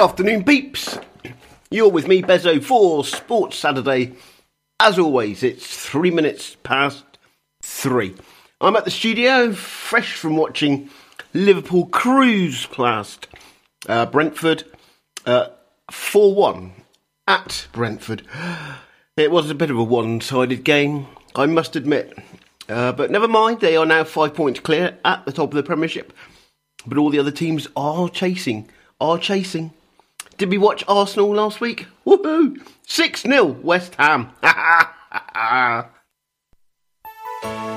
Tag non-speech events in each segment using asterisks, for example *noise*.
afternoon, peeps. You're with me, Bezo, for Sports Saturday. As always, it's three minutes past three. I'm at the studio, fresh from watching Liverpool cruise past uh, Brentford uh, 4 uh, 1 at Brentford. It was a bit of a one sided game, I must admit. Uh, but never mind, they are now five points clear at the top of the Premiership. But all the other teams are chasing, are chasing. Did we watch Arsenal last week? Woohoo! 6 0 West Ham. *laughs*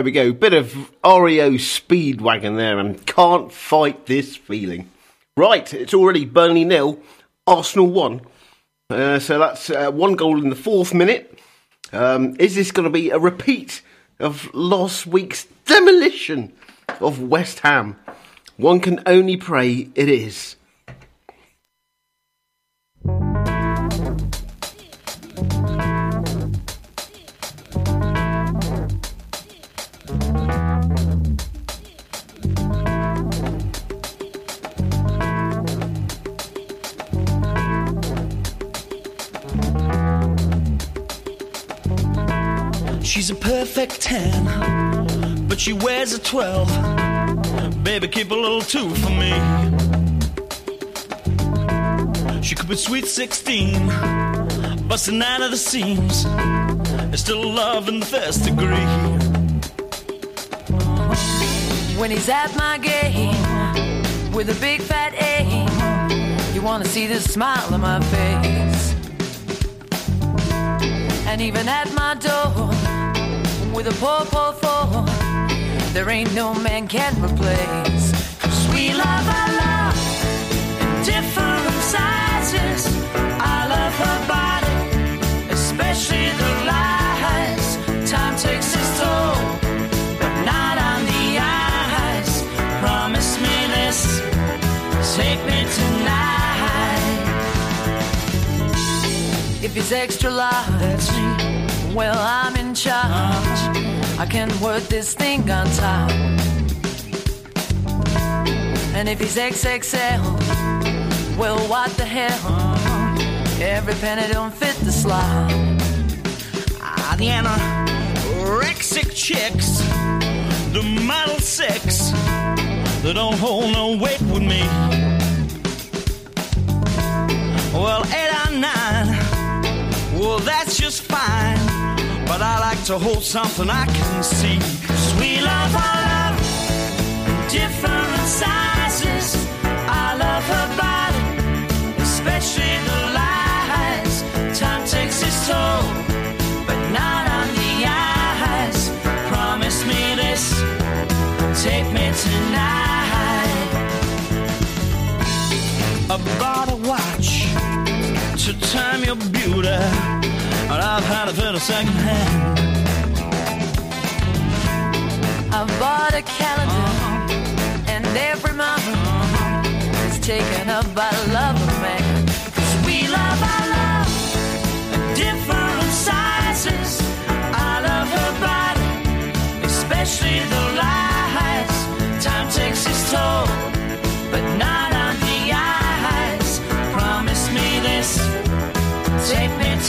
There we go. Bit of REO Speedwagon there, and can't fight this feeling. Right, it's already Burnley nil, Arsenal one. Uh, so that's uh, one goal in the fourth minute. Um, is this going to be a repeat of last week's demolition of West Ham? One can only pray it is. She's a perfect 10, but she wears a 12. Baby, keep a little two for me. She could be sweet 16, busting out of the seams. There's still love in the first degree. When he's at my game with a big fat A, you wanna see the smile on my face. And even at my door with a poor, poor four, there ain't no man can replace. 'Cause we love our love in different sizes. I love her body, especially the lies. Time takes its toll but not on the eyes. Promise me this, take me tonight. If it's extra large, well, I'm in charge. I can work this thing on top. And if he's XXL, well, what the hell? Every penny don't fit the slot. Ah, the anorexic chicks, the model six, they don't hold no weight with me. Well, eight or nine, well, that's just fine. But I like to hold something I can see. Sweet love, I love in different sizes. I love her body, especially the lies. Time takes its toll, but not on the eyes. Promise me this, take me tonight. I bought a watch to time your beauty, and I've had it for the second hand. I bought a calendar, uh-huh. and every month is taken up by love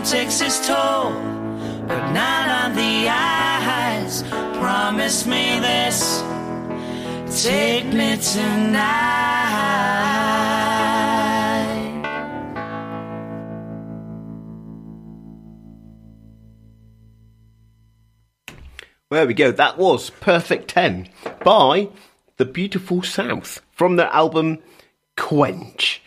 Time takes its toll, but not on the eyes. Promise me this, take me tonight. There we go. That was Perfect 10 by The Beautiful South from their album Quench.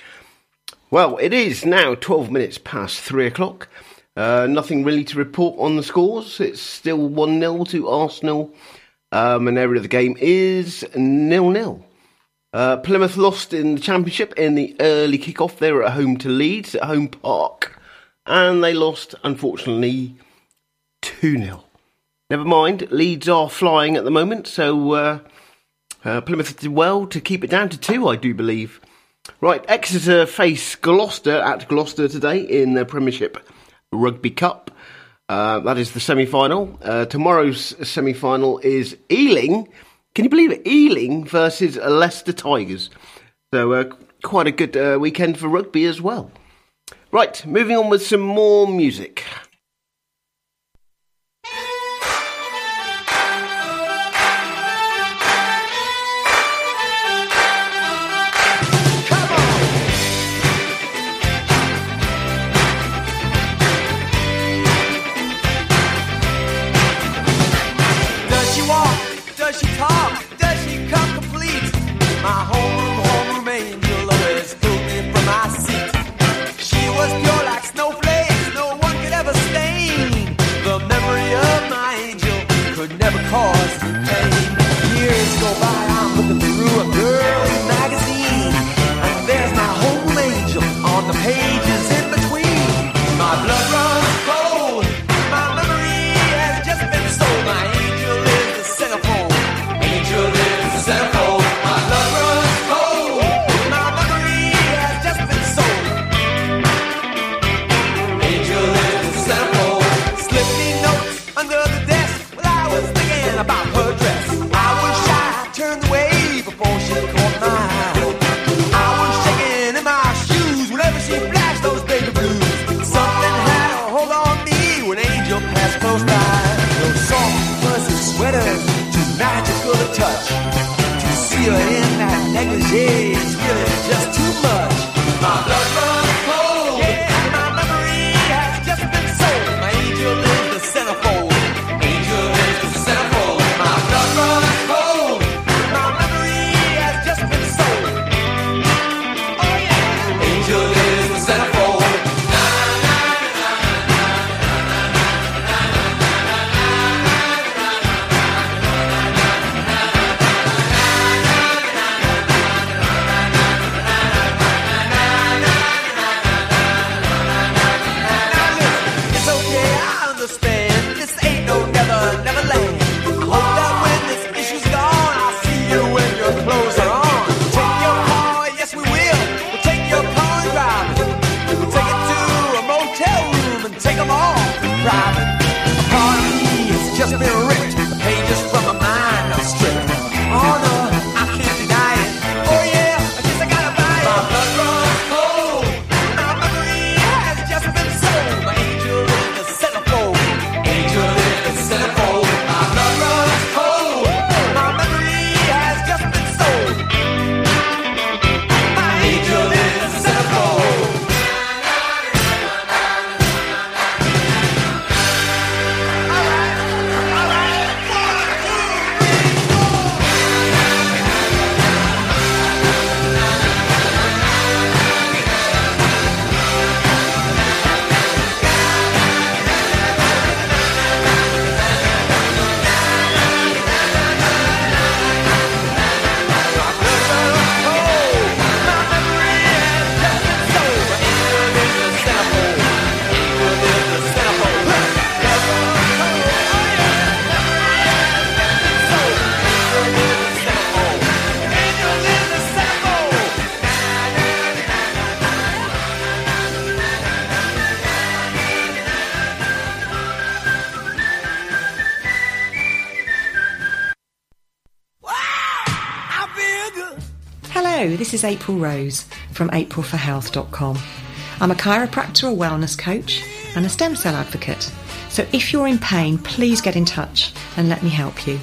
Well, it is now 12 minutes past 3 o'clock. Uh, nothing really to report on the scores. It's still 1 0 to Arsenal. Um, and area of the game is nil nil. Uh, Plymouth lost in the Championship in the early kick-off. They were at home to Leeds at Home Park. And they lost, unfortunately, 2 0. Never mind, Leeds are flying at the moment, so uh, uh, Plymouth did well to keep it down to two, I do believe. Right, Exeter face Gloucester at Gloucester today in the Premiership Rugby Cup. Uh, that is the semi final. Uh, tomorrow's semi final is Ealing. Can you believe it? Ealing versus Leicester Tigers. So, uh, quite a good uh, weekend for rugby as well. Right, moving on with some more music. This is April Rose from aprilforhealth.com. I'm a chiropractor, a wellness coach, and a stem cell advocate. So if you're in pain, please get in touch and let me help you.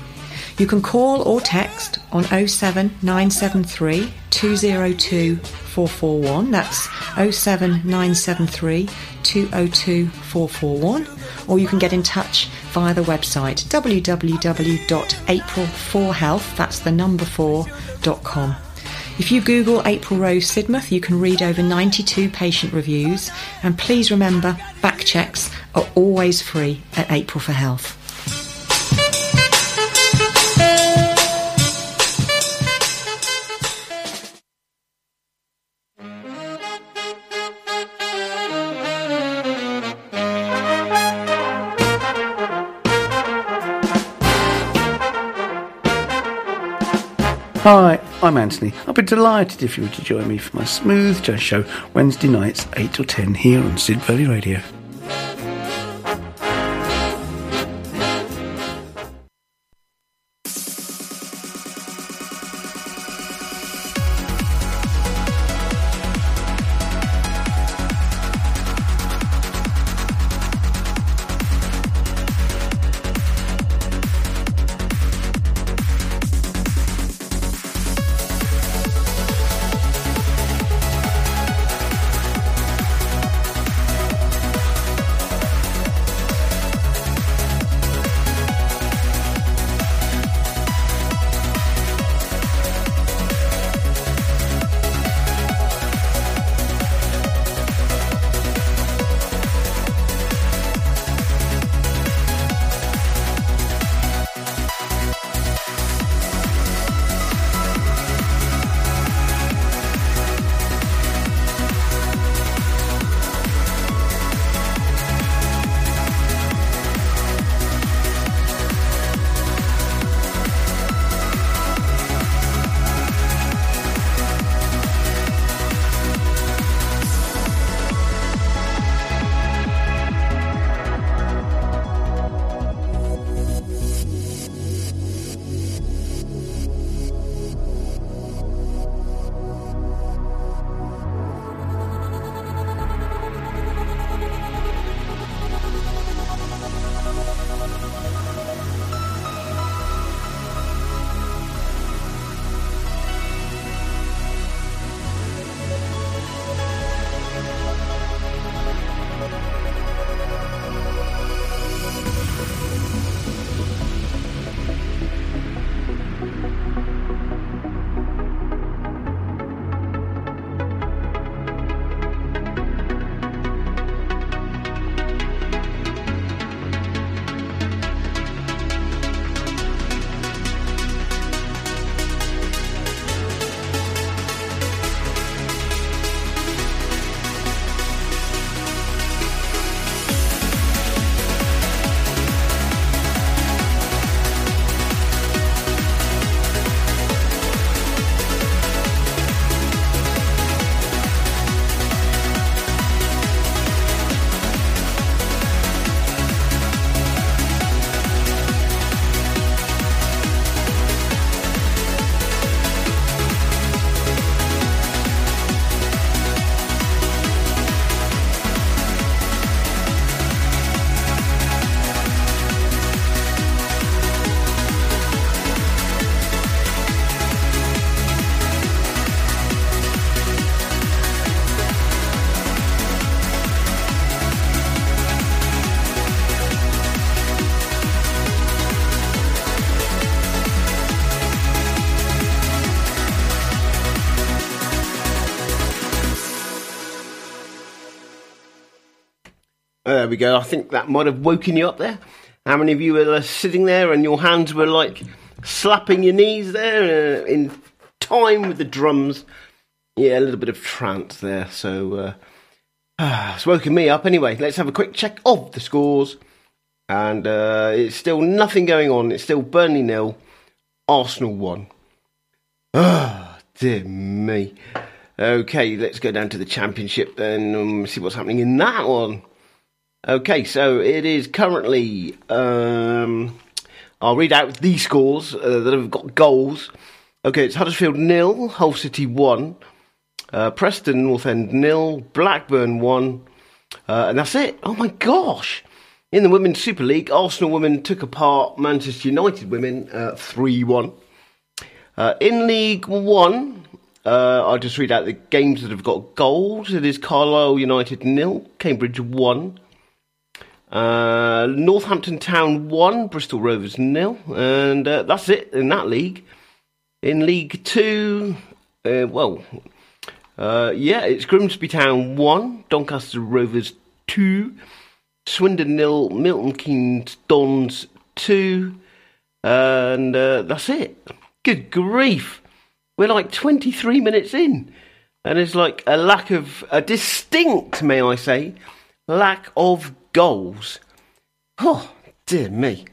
You can call or text on 07973 202 441. That's 07973 202 441. Or you can get in touch via the website www.april4health, that's the number 4.com. If you Google April Rose Sidmouth, you can read over 92 patient reviews. And please remember, back checks are always free at April for Health. Hi, I'm Anthony. I'll be delighted if you were to join me for my Smooth Jazz Show Wednesday nights, 8 till 10 here on Sid Valley Radio. We go. I think that might have woken you up there. How many of you were uh, sitting there and your hands were like slapping your knees there uh, in time with the drums? Yeah, a little bit of trance there. So uh, *sighs* it's woken me up. Anyway, let's have a quick check of the scores. And uh, it's still nothing going on. It's still Burnley nil, Arsenal one. Ah, *sighs* dear me. Okay, let's go down to the championship then and see what's happening in that one. Okay, so it is currently. Um, I'll read out the scores uh, that have got goals. Okay, it's Huddersfield nil, Hull City one, uh, Preston North End nil, Blackburn one, uh, and that's it. Oh my gosh! In the Women's Super League, Arsenal women took apart Manchester United women uh, three one. Uh, in League One, uh, I'll just read out the games that have got goals. It is Carlisle United nil, Cambridge one. Uh, Northampton Town 1, Bristol Rovers nil, and uh, that's it in that league. In League 2, uh, well, uh, yeah, it's Grimsby Town 1, Doncaster Rovers 2, Swindon nil, Milton Keynes Dons 2, and uh, that's it. Good grief. We're like 23 minutes in, and it's like a lack of, a distinct, may I say, lack of goals. Oh, dear me.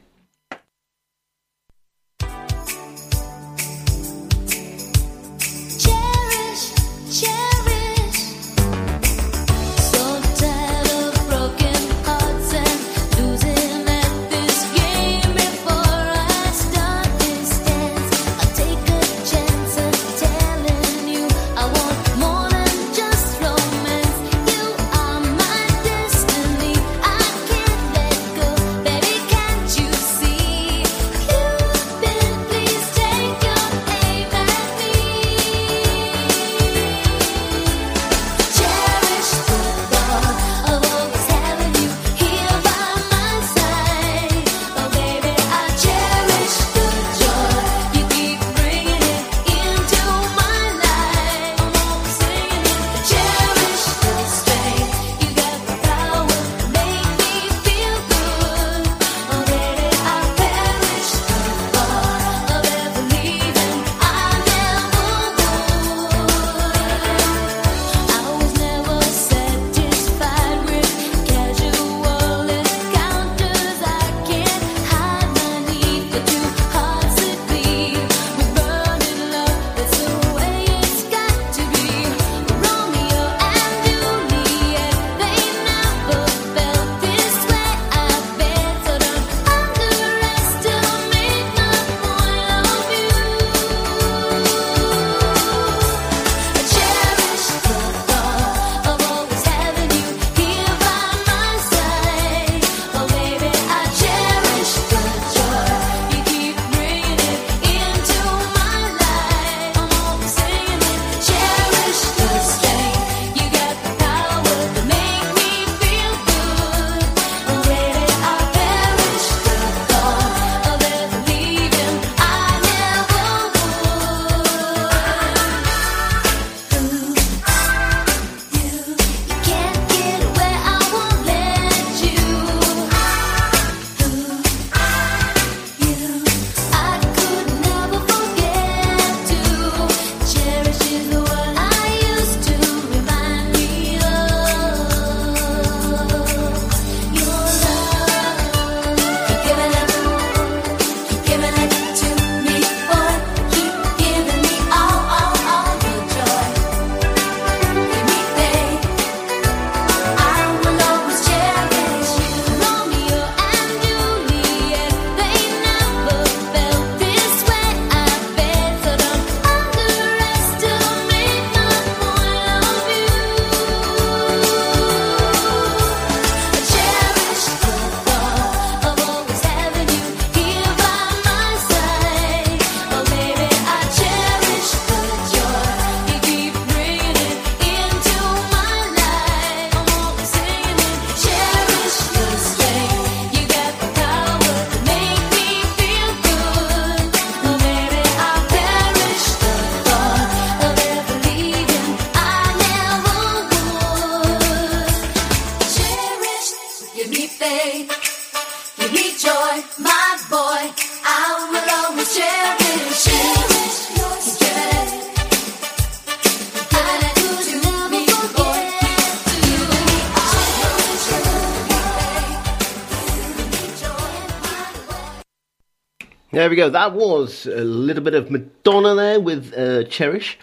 go. That was a little bit of Madonna there with uh, Cherish.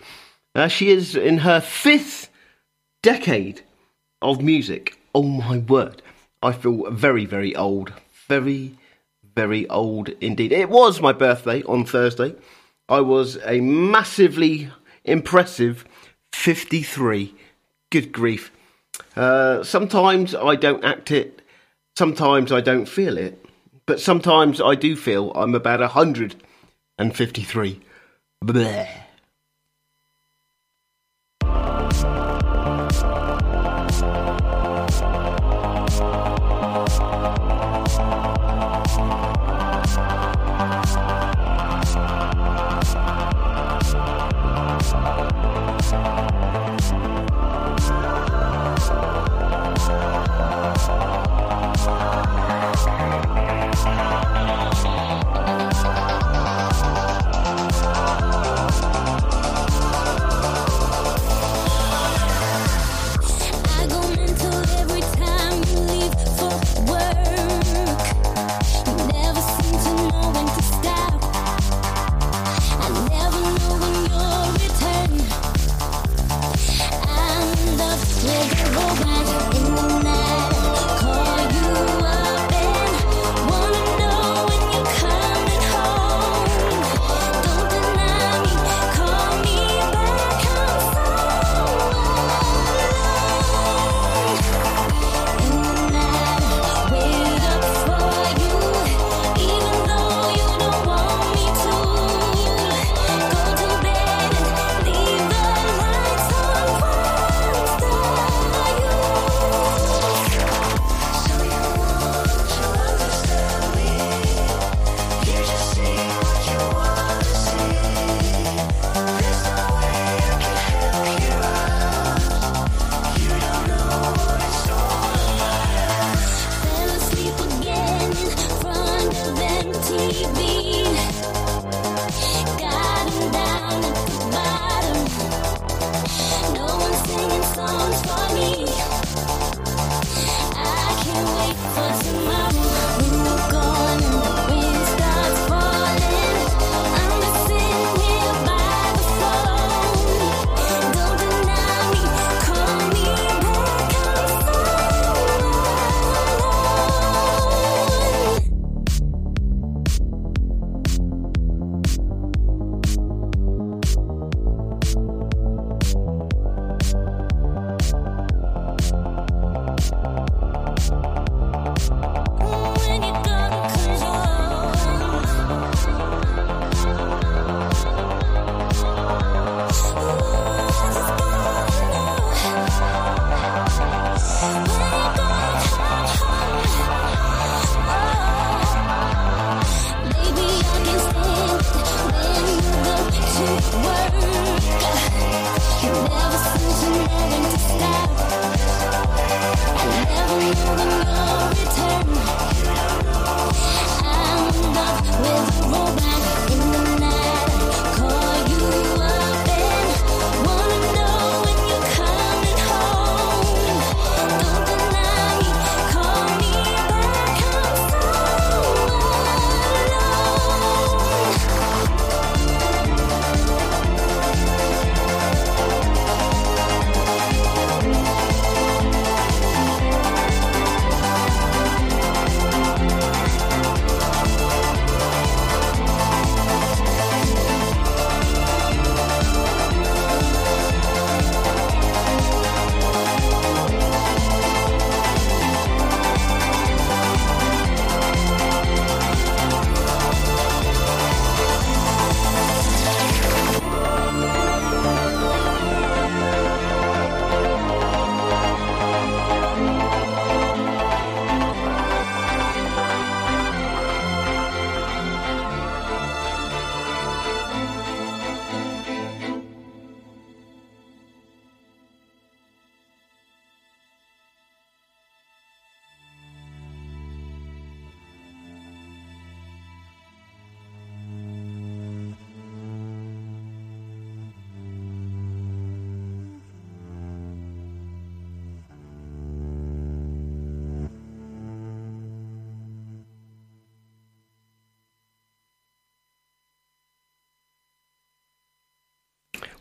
Uh, she is in her fifth decade of music. Oh my word. I feel very, very old. Very, very old indeed. It was my birthday on Thursday. I was a massively impressive 53. Good grief. Uh, sometimes I don't act it, sometimes I don't feel it but sometimes I do feel I'm about 153. Bleh.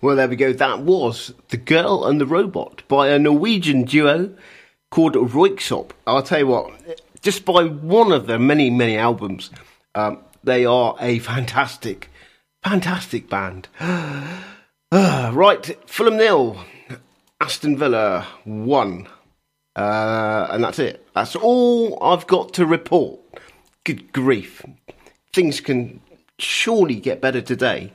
Well, there we go. That was The Girl and the Robot by a Norwegian duo called Röyksopp. I'll tell you what, just by one of their many, many albums, um, they are a fantastic, fantastic band. Ah, *gasps* right, Fulham nil, Aston Villa one. Uh, and that's it. That's all I've got to report. Good grief. Things can surely get better today.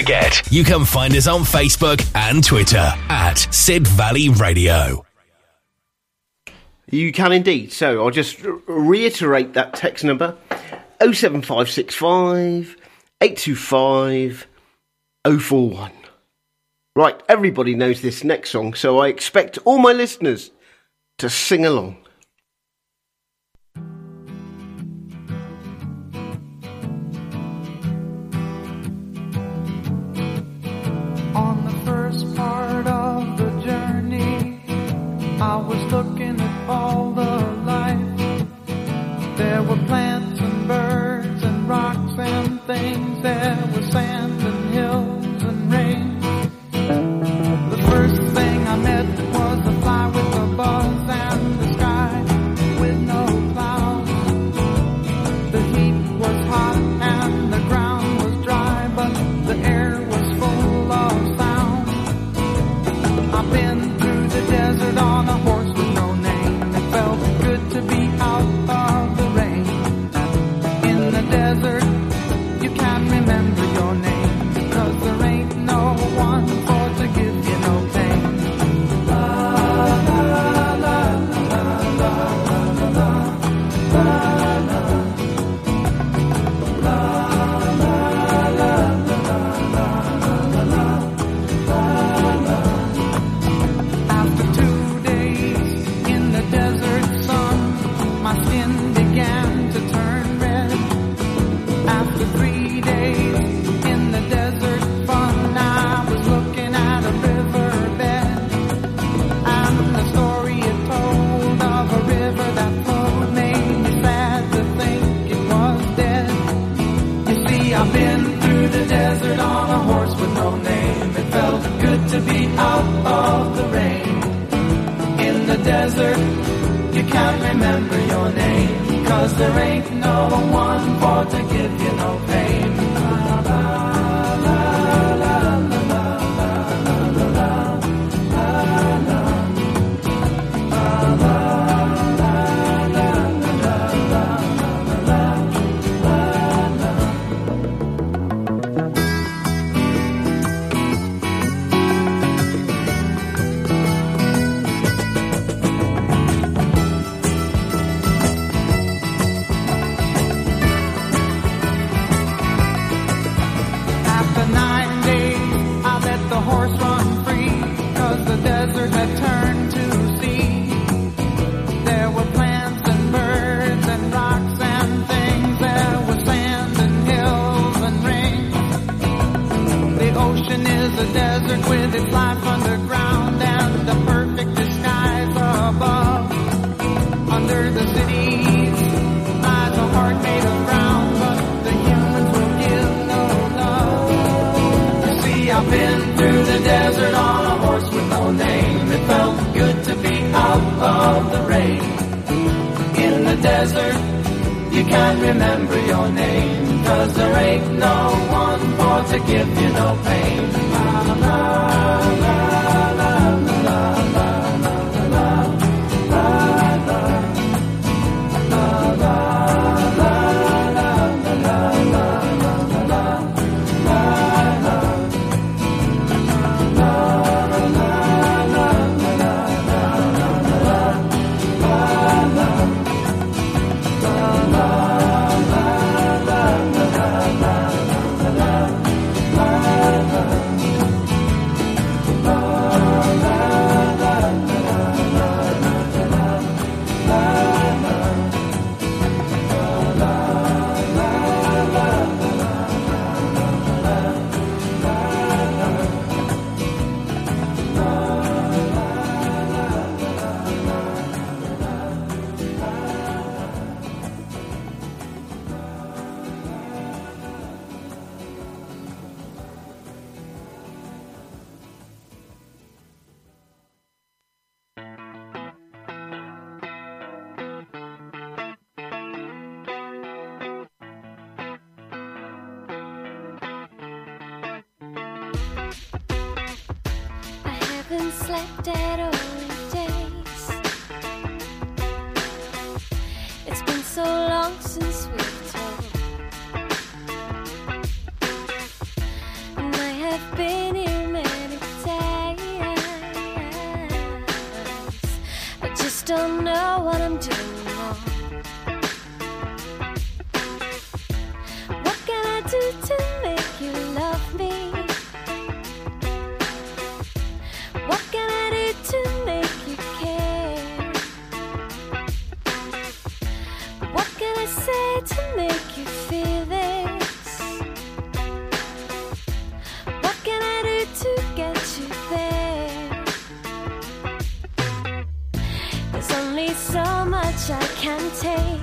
you can find us on Facebook and Twitter at Sid Valley Radio. You can indeed. So I'll just reiterate that text number 07565 825 041. Right, everybody knows this next song, so I expect all my listeners to sing along. There ain't no one for to give you no say to make you feel this? What can I do to get you there? There's only so much I can take.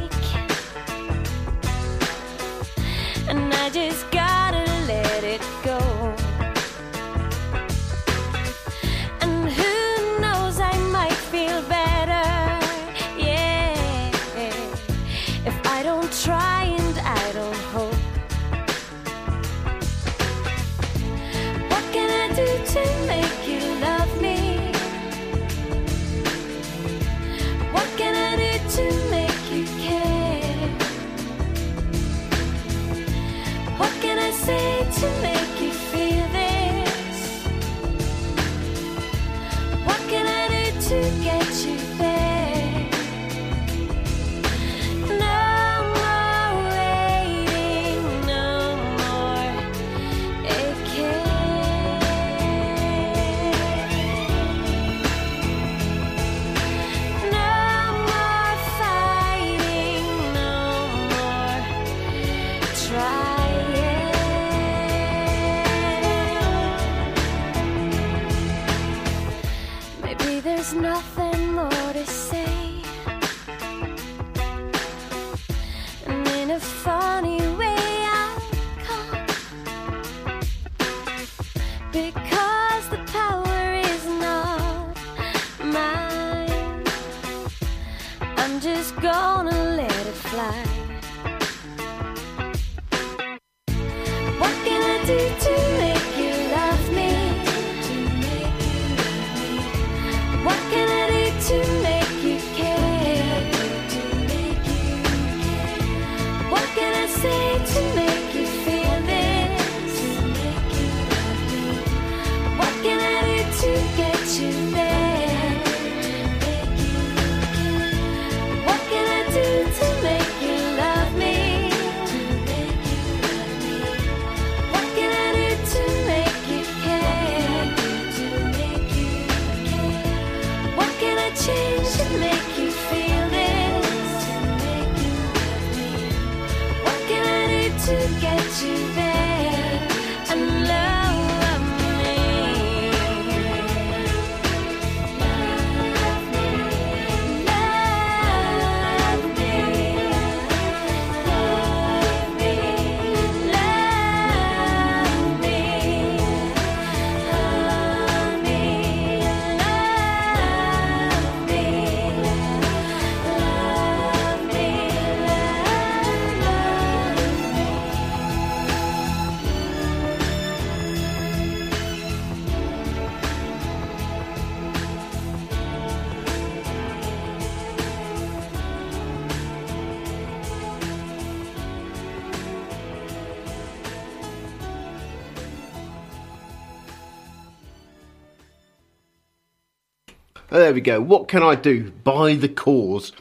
there we go. What can I do? Buy the cause.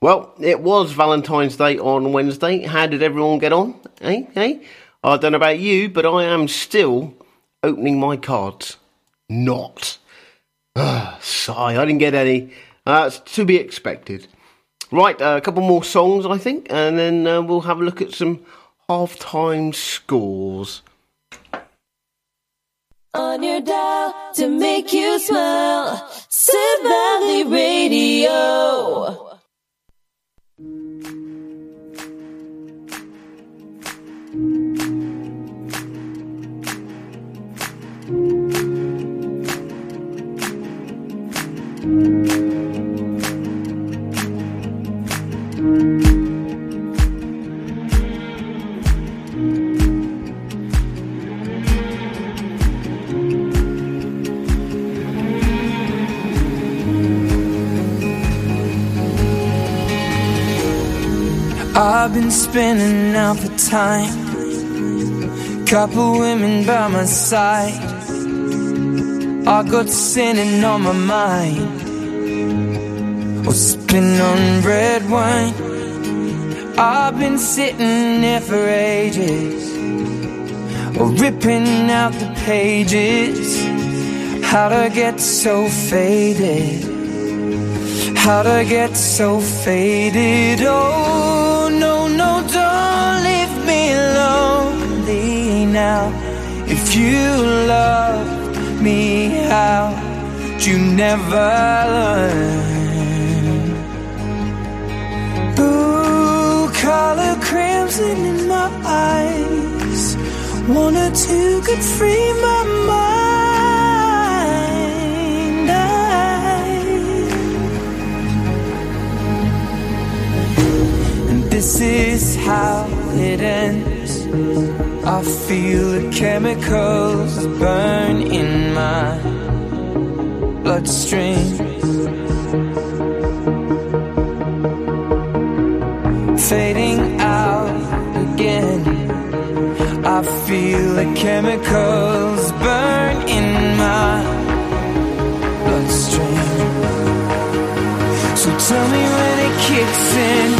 Well, it was Valentine's Day on Wednesday. How did everyone get on? Hey, eh? hey. I don't know about you, but I am still opening my cards. Not. Ugh, sigh, I didn't get any. Uh, to be expected. Right, uh, a couple more songs, I think, and then uh, we'll have a look at some half time scores on your dial to make you smile. Sid Valley Radio. I've been spinning out the time. Couple women by my side. I got sinning on my mind. Or sipping on red wine. I've been sitting there for ages. Or ripping out the pages. How'd I get so faded? How'd I get so faded? Oh, now. If you loved me, how'd you never learn? Blue color crimson in my eyes. Wanted to could free my mind. I and this is how it ends. I feel the chemicals burn in my bloodstream. Fading out again. I feel the chemicals burn in my bloodstream. So tell me when it kicks in.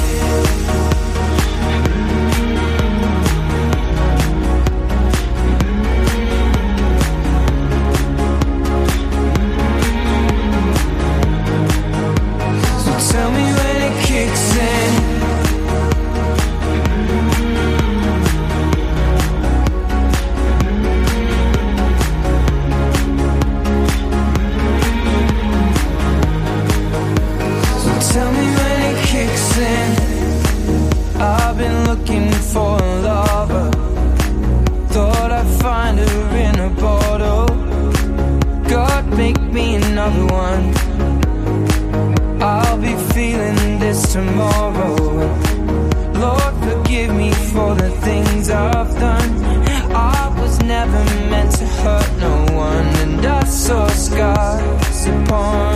Tomorrow. Lord, forgive me for the things I've done. I was never meant to hurt no one, and I saw scars upon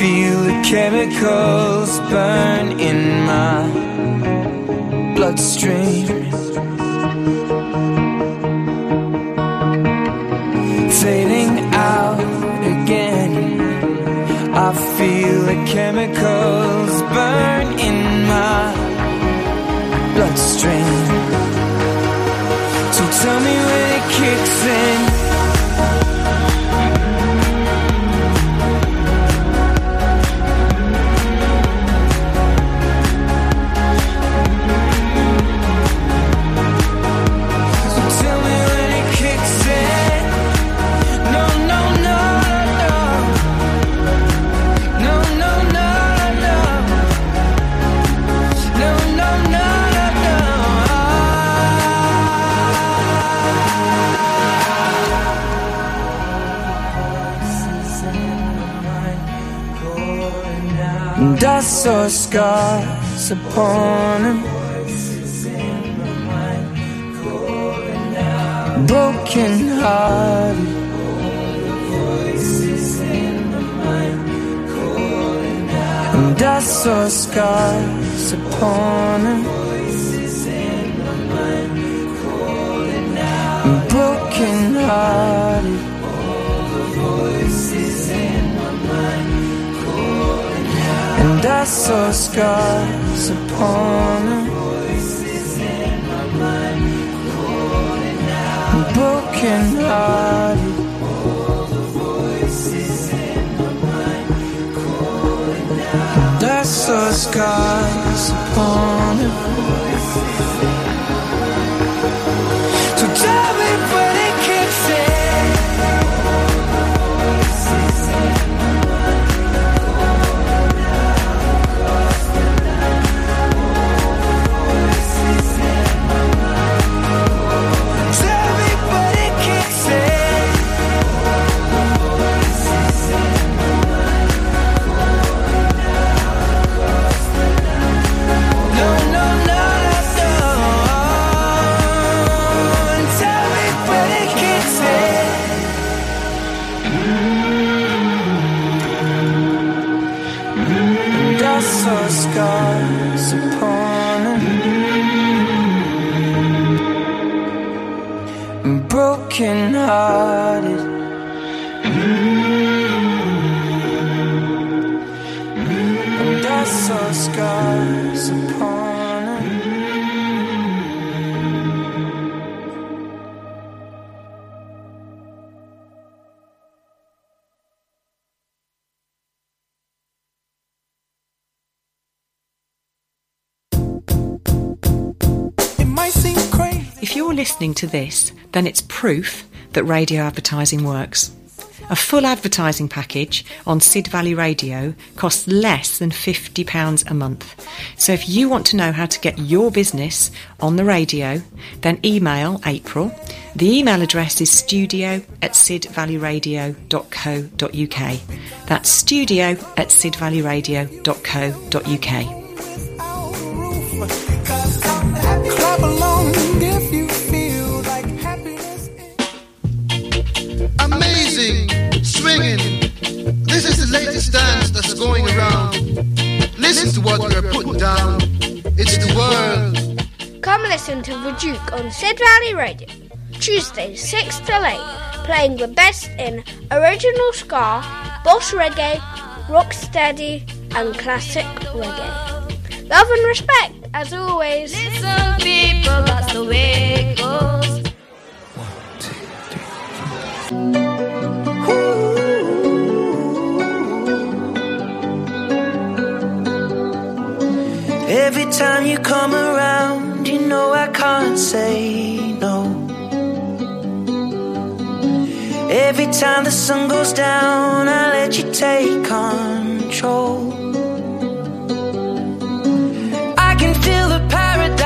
feel the chemicals burn in my bloodstream. Saw scars upon him. Broken hearted. And I saw scars upon him. Broken hearted. And I saw scars upon him. Broken hearted. And I saw scars upon him. then it's proof that radio advertising works. A full advertising package on Sid Valley Radio costs less than £50 a month. So if you want to know how to get your business on the radio, then email April. The email address is studio at sidvalleyradio.co.uk. That's studio at sidvalleyradio.co.uk. this dance that's going around. Listen to what we're putting down. It's the world. Come listen to The Duke on Sid Valley Radio. Tuesday, 6 to 8, playing the best in original ska, boss reggae, rocksteady, and classic reggae. Love and respect, as always. Listen, people, that's the way it goes. One, two, three, four. Every time you come around, you know I can't say no. Every time the sun goes down, I let you take control. I can feel the paradise.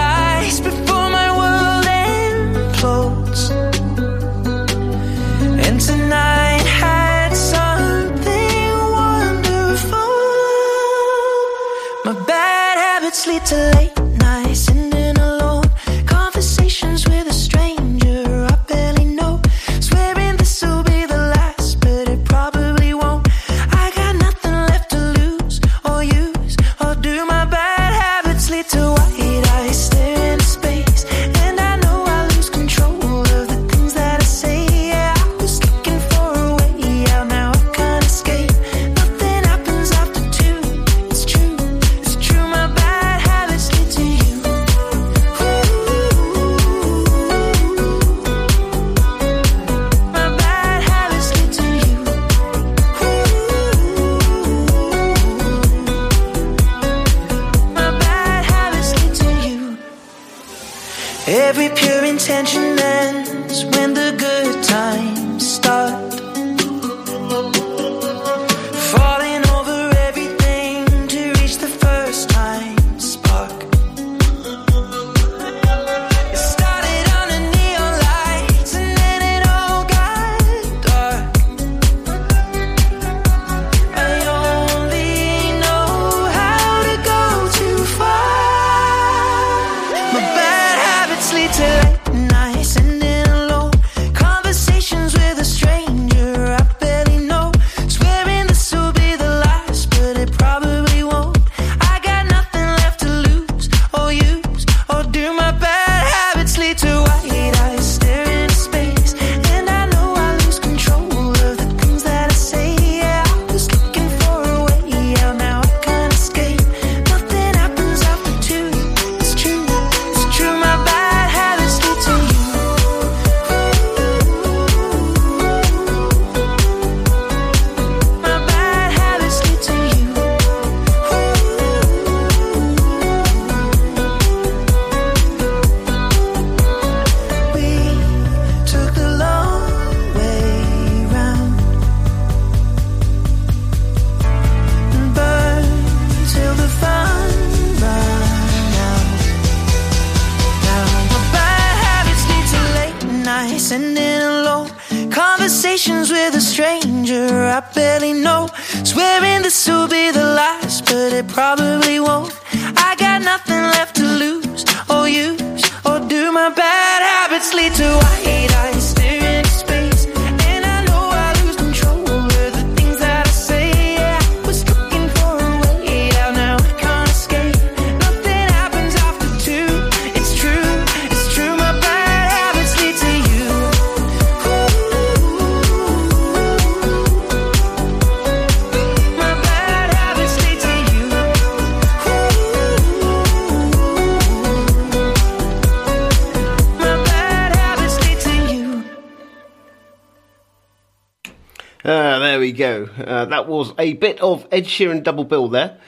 Go. Uh, that was a bit of Ed Sheeran double bill there.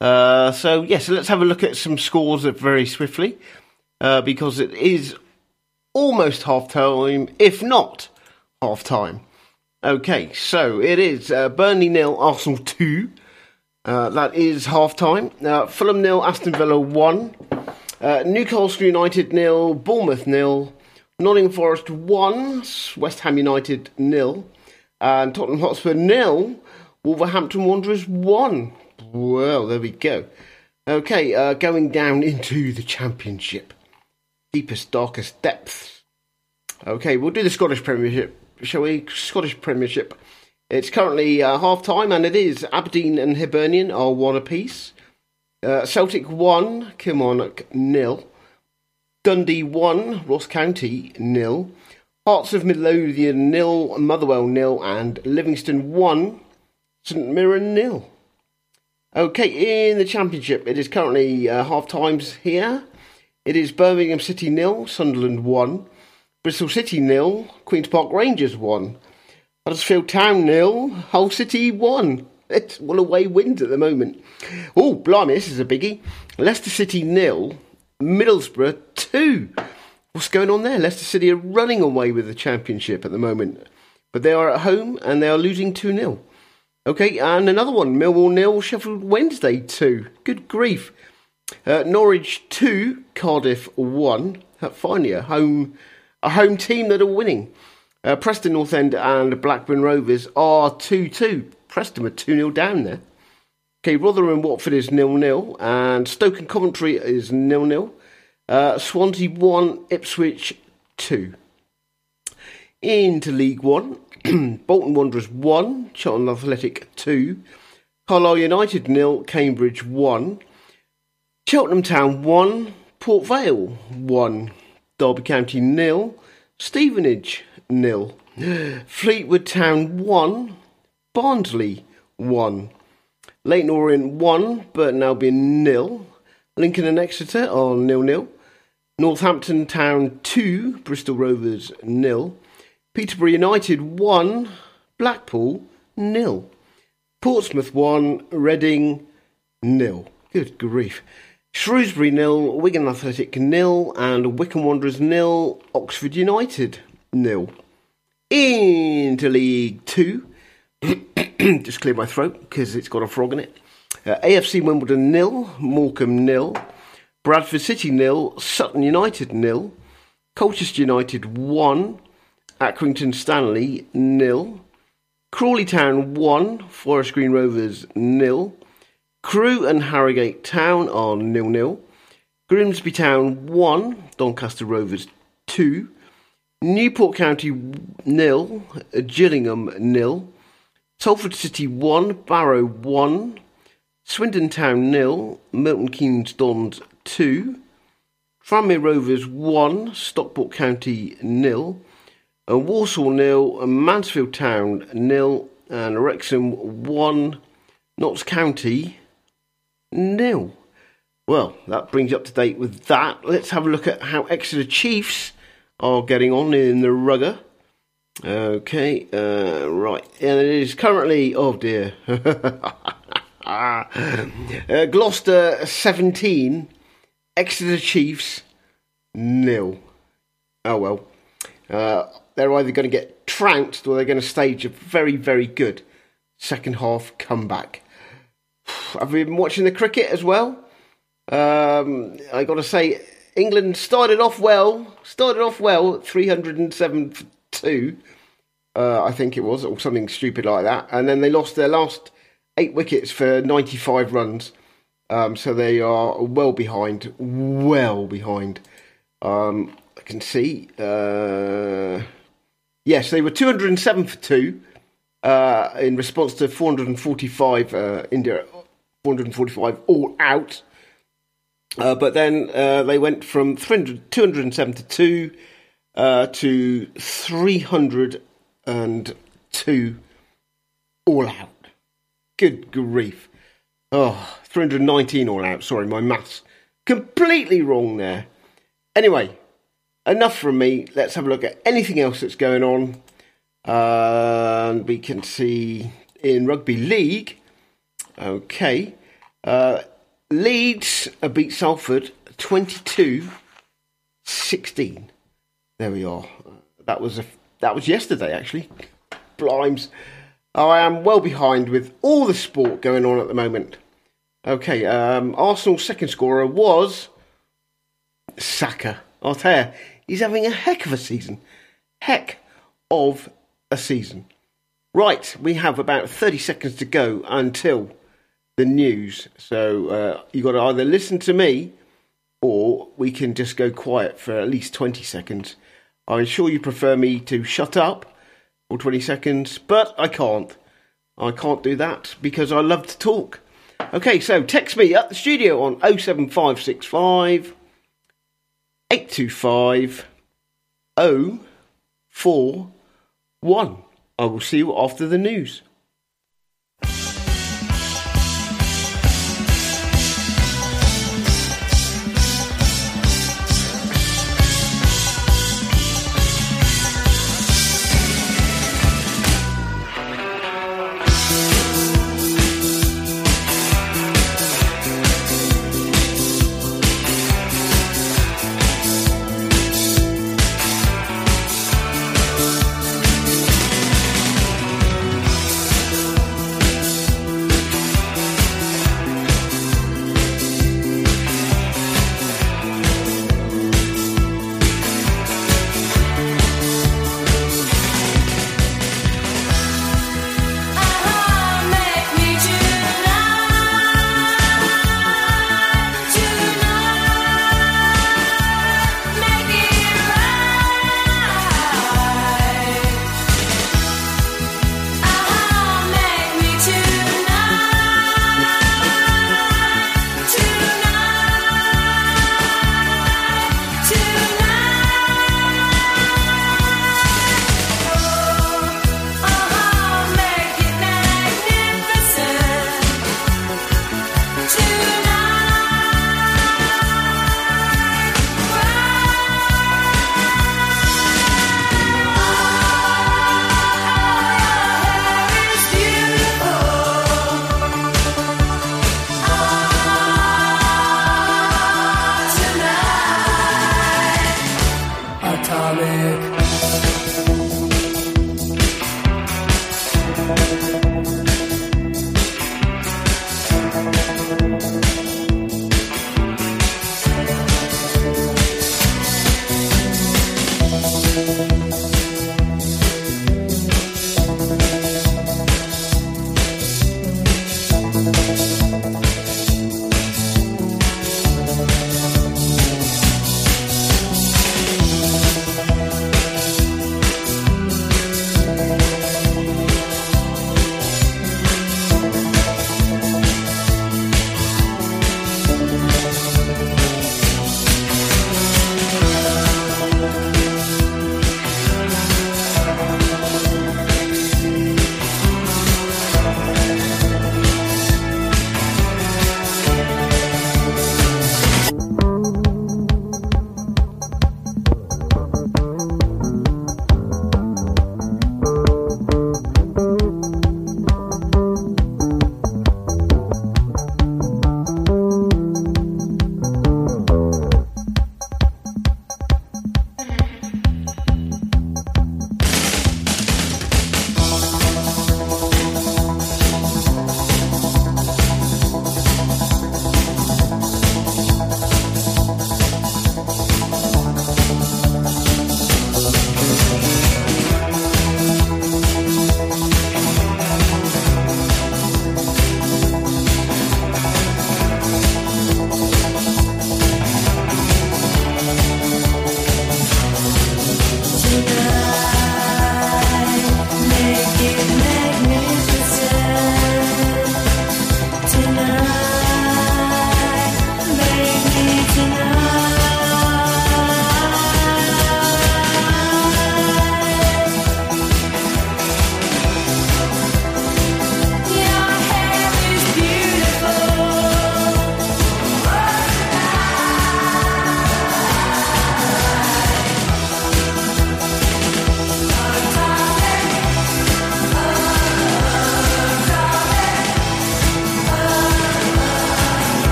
Uh, so, yes, let's have a look at some scores very swiftly uh, because it is almost half time, if not half time. Okay, so it is uh, Burnley nil, Arsenal 2. Uh, that is half time. Uh, Fulham nil, Aston Villa 1. Uh, Newcastle United nil, Bournemouth nil. Nottingham Forest 1, West Ham United nil. And Tottenham Hotspur nil, Wolverhampton Wanderers 1. Well, there we go. Okay, uh, going down into the Championship. Deepest, darkest depths. Okay, we'll do the Scottish Premiership, shall we? Scottish Premiership. It's currently uh, half time, and it is Aberdeen and Hibernian are one apiece. Uh, Celtic 1, Kilmarnock nil. Dundee 1, Ross County nil. Hearts of Midlothian nil, Motherwell nil, and Livingston 1, St Mirren nil. Okay, in the Championship, it is currently uh, half times here. It is Birmingham City nil, Sunderland 1. Bristol City nil, Queen's Park Rangers 1. Huddersfield Town nil, Hull City 1. *laughs* It's one away wins at the moment. Oh, blimey, this is a biggie. Leicester City nil, Middlesbrough 2. What's going on there? Leicester City are running away with the championship at the moment. But they are at home and they are losing 2 0. Okay, and another one Millwall nil, Sheffield Wednesday 2. Good grief. Uh, Norwich 2, Cardiff 1. Uh, finally, a home, a home team that are winning. Uh, Preston North End and Blackburn Rovers are 2 2. Preston are 2 0 down there. Okay, Rotherham and Watford is 0 0. And Stoke and Coventry is 0 0. Uh, Swansea 1, Ipswich 2. Into League One, *clears throat* Bolton Wanderers 1, Charlton Athletic 2, Carlisle United 0, Cambridge 1, Cheltenham Town 1, Port Vale 1, Derby County 0, Stevenage 0, *gasps* Fleetwood Town 1, Barnsley 1, Leyton Orient 1, Burton Albion 0, Lincoln and Exeter are 0 0. Northampton Town 2, Bristol Rovers 0. Peterborough United 1, Blackpool 0. Portsmouth 1, Reading 0. Good grief. Shrewsbury 0, Wigan Athletic 0, and Wycombe Wanderers 0, Oxford United 0. Into League 2. *clears throat* Just clear my throat because it's got a frog in it. Uh, AFC Wimbledon nil, Morecambe nil, Bradford City nil, Sutton United nil, Colchester United one, Accrington Stanley nil, Crawley Town one, Forest Green Rovers nil, Crewe and Harrogate Town are nil nil, Grimsby Town one, Doncaster Rovers two, Newport County nil, Gillingham nil, Salford City one, Barrow one. Swindon Town nil, Milton Keynes Dons two, Tranmere Rovers one, Stockport County nil, and Walsall nil, and Mansfield Town nil, and Wrexham one, Notts County nil. Well, that brings you up to date with that. Let's have a look at how Exeter Chiefs are getting on in the rugger. Okay, uh, right, and it is currently oh dear. *laughs* uh, Gloucester 17, Exeter Chiefs nil. Oh well. Uh, they're either going to get trounced or they're going to stage a very, very good second half comeback. I've been watching the cricket as well? Um, I got to say, England started off well. Started off well, 307 for two, uh, I think it was, or something stupid like that. And then they lost their last eight wickets for 95 runs. Um, so they are well behind, well behind. Um, I can see. Uh, yes, they were 207 for two uh, in response to 445 uh, India, 445 all out. Uh, but then uh, they went from 300, 272 uh, to 302 all out. Good grief. Oh, 319 all out. Sorry, my maths completely wrong there. Anyway, enough from me. Let's have a look at anything else that's going on. And we can see in rugby league, okay, uh, Leeds uh, beat Salford 22 16. There we are. Uh, That was a, that was yesterday actually. Blimes. I am well behind with all the sport going on at the moment. Okay, um, Arsenal's second scorer was Saka. You, he's having a heck of a season. Heck of a season. Right, we have about 30 seconds to go until the news. So uh, you've got to either listen to me or we can just go quiet for at least 20 seconds. I'm sure you prefer me to shut up for 20 seconds, but I can't. I can't do that because I love to talk. Okay, so text me at the studio on 07565 825 041. I will see you after the news.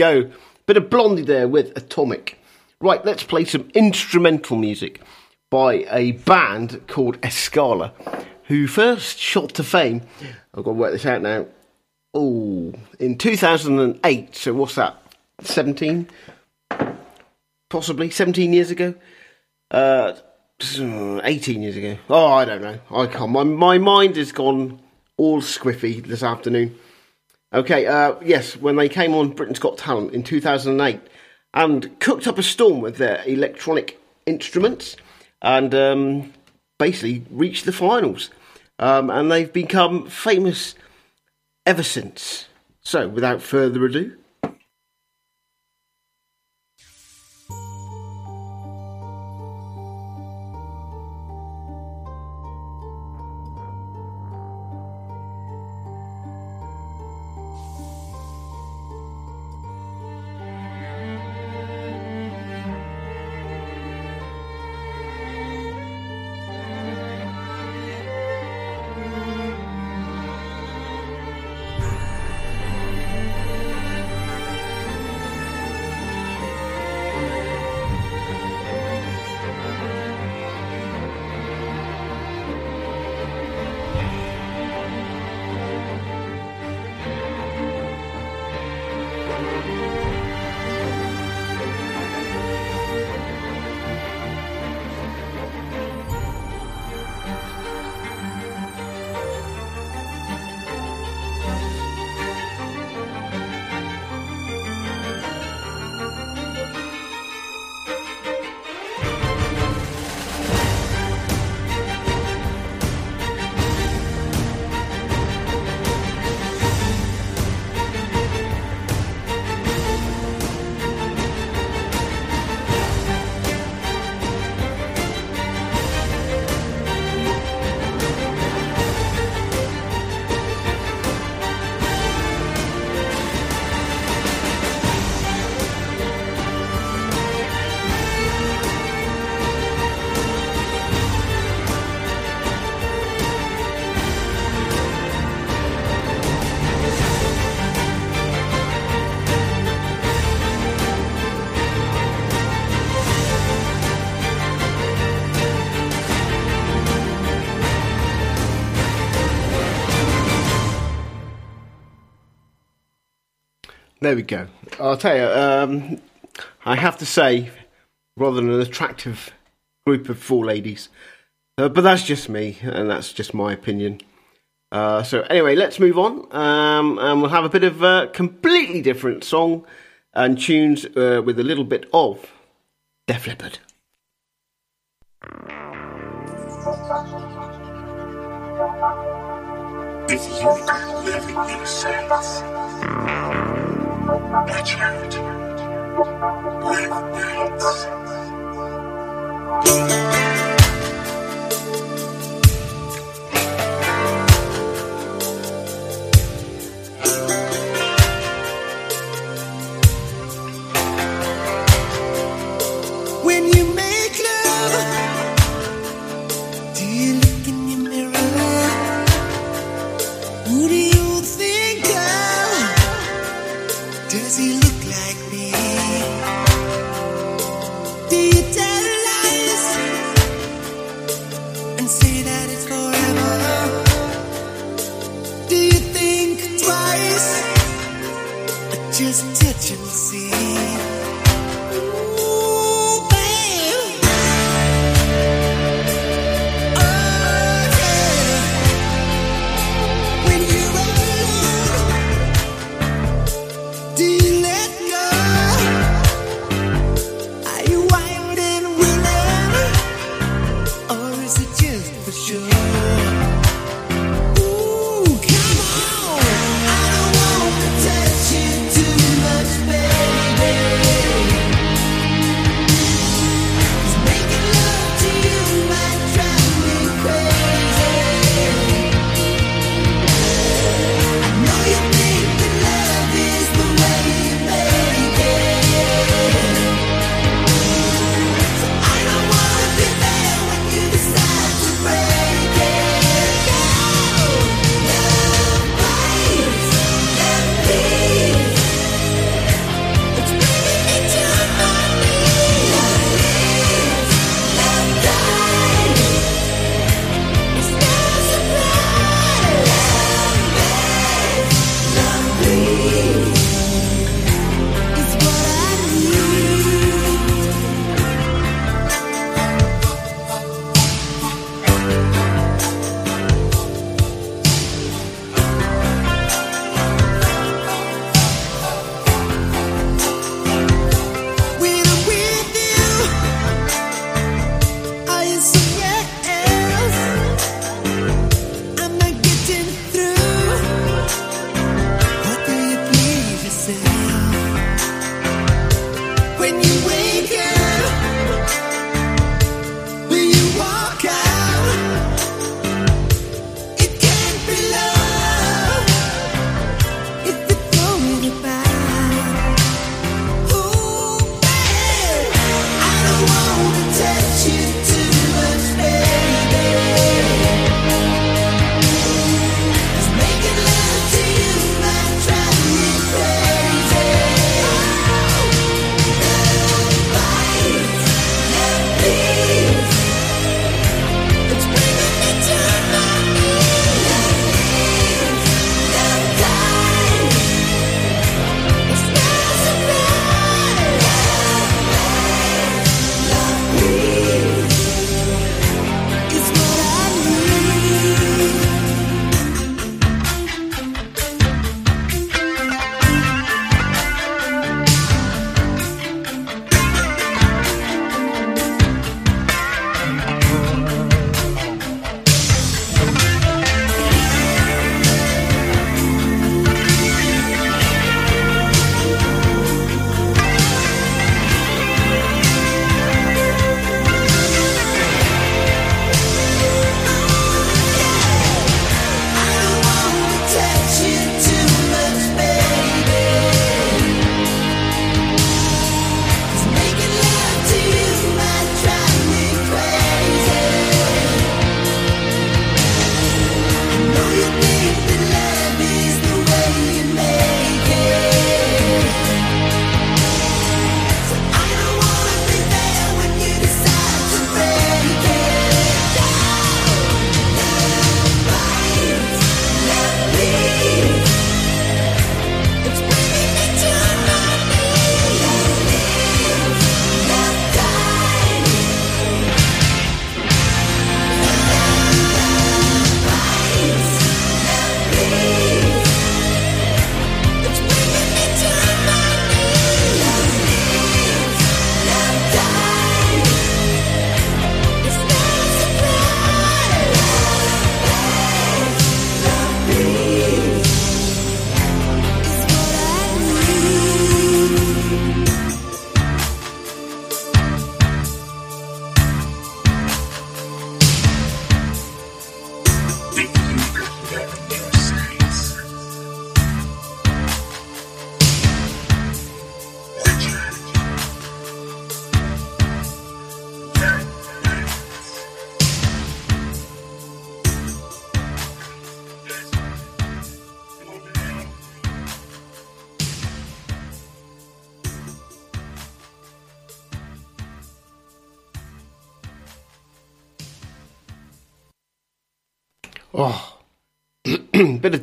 Go. Bit of Blondie there with Atomic. Right, let's play some instrumental music by a band called Escala, who first shot to fame. I've got to work this out now. Oh, in 2008. So what's that? 17? Possibly 17 years ago. Uh, 18 years ago. Oh, I don't know. I can't. My, my mind has gone all squiffy this afternoon. Okay, uh, yes, when they came on Britain's Got Talent in 2008 and cooked up a storm with their electronic instruments and um, basically reached the finals. Um, and they've become famous ever since. So, without further ado, There we go. I'll tell you, um, I have to say, rather than an attractive group of four ladies, uh, but that's just me, and that's just my opinion. Uh, so anyway, let's move on, um, and we'll have a bit of a completely different song and tunes uh, with a little bit of Def Leppard. If you in sense, watch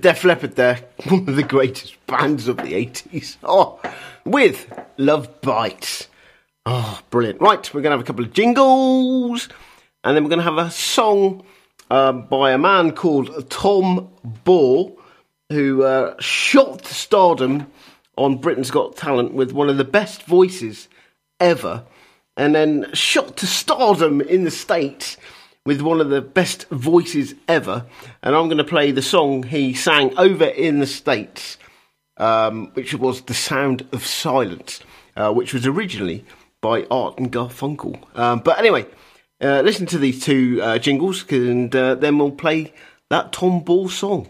Def Leppard there. *laughs* One of the greatest bands of the 80s. Oh, with Love Bites. Oh, brilliant. Right, we're going to have a couple of jingles, and then we're going to have a song um, by a man called Tom Ball, who uh, shot to stardom on Britain's Got Talent with one of the best voices ever, and then shot to stardom in the States with one of the best voices ever. And I'm going to play the song he sang over in the States, um, which was The Sound of Silence, uh, which was originally by Art and Garfunkel. Um, but anyway, uh, listen to these two uh, jingles, and uh, then we'll play that Tom Ball song.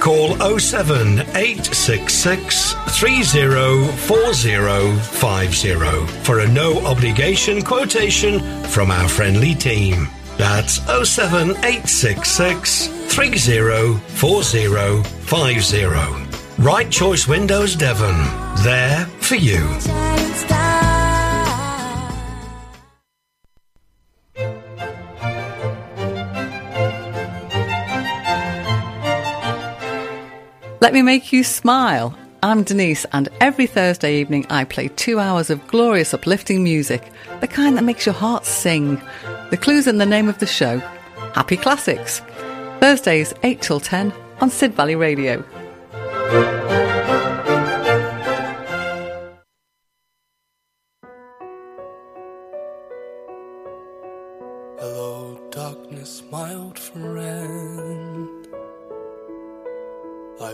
Call 07866 304050 for a no obligation quotation from our friendly team. That's 07866 304050. Right Choice Windows Devon. There for you. Let me make you smile. I'm Denise, and every Thursday evening I play two hours of glorious, uplifting music, the kind that makes your heart sing. The clue's in the name of the show Happy Classics. Thursdays, 8 till 10 on Sid Valley Radio.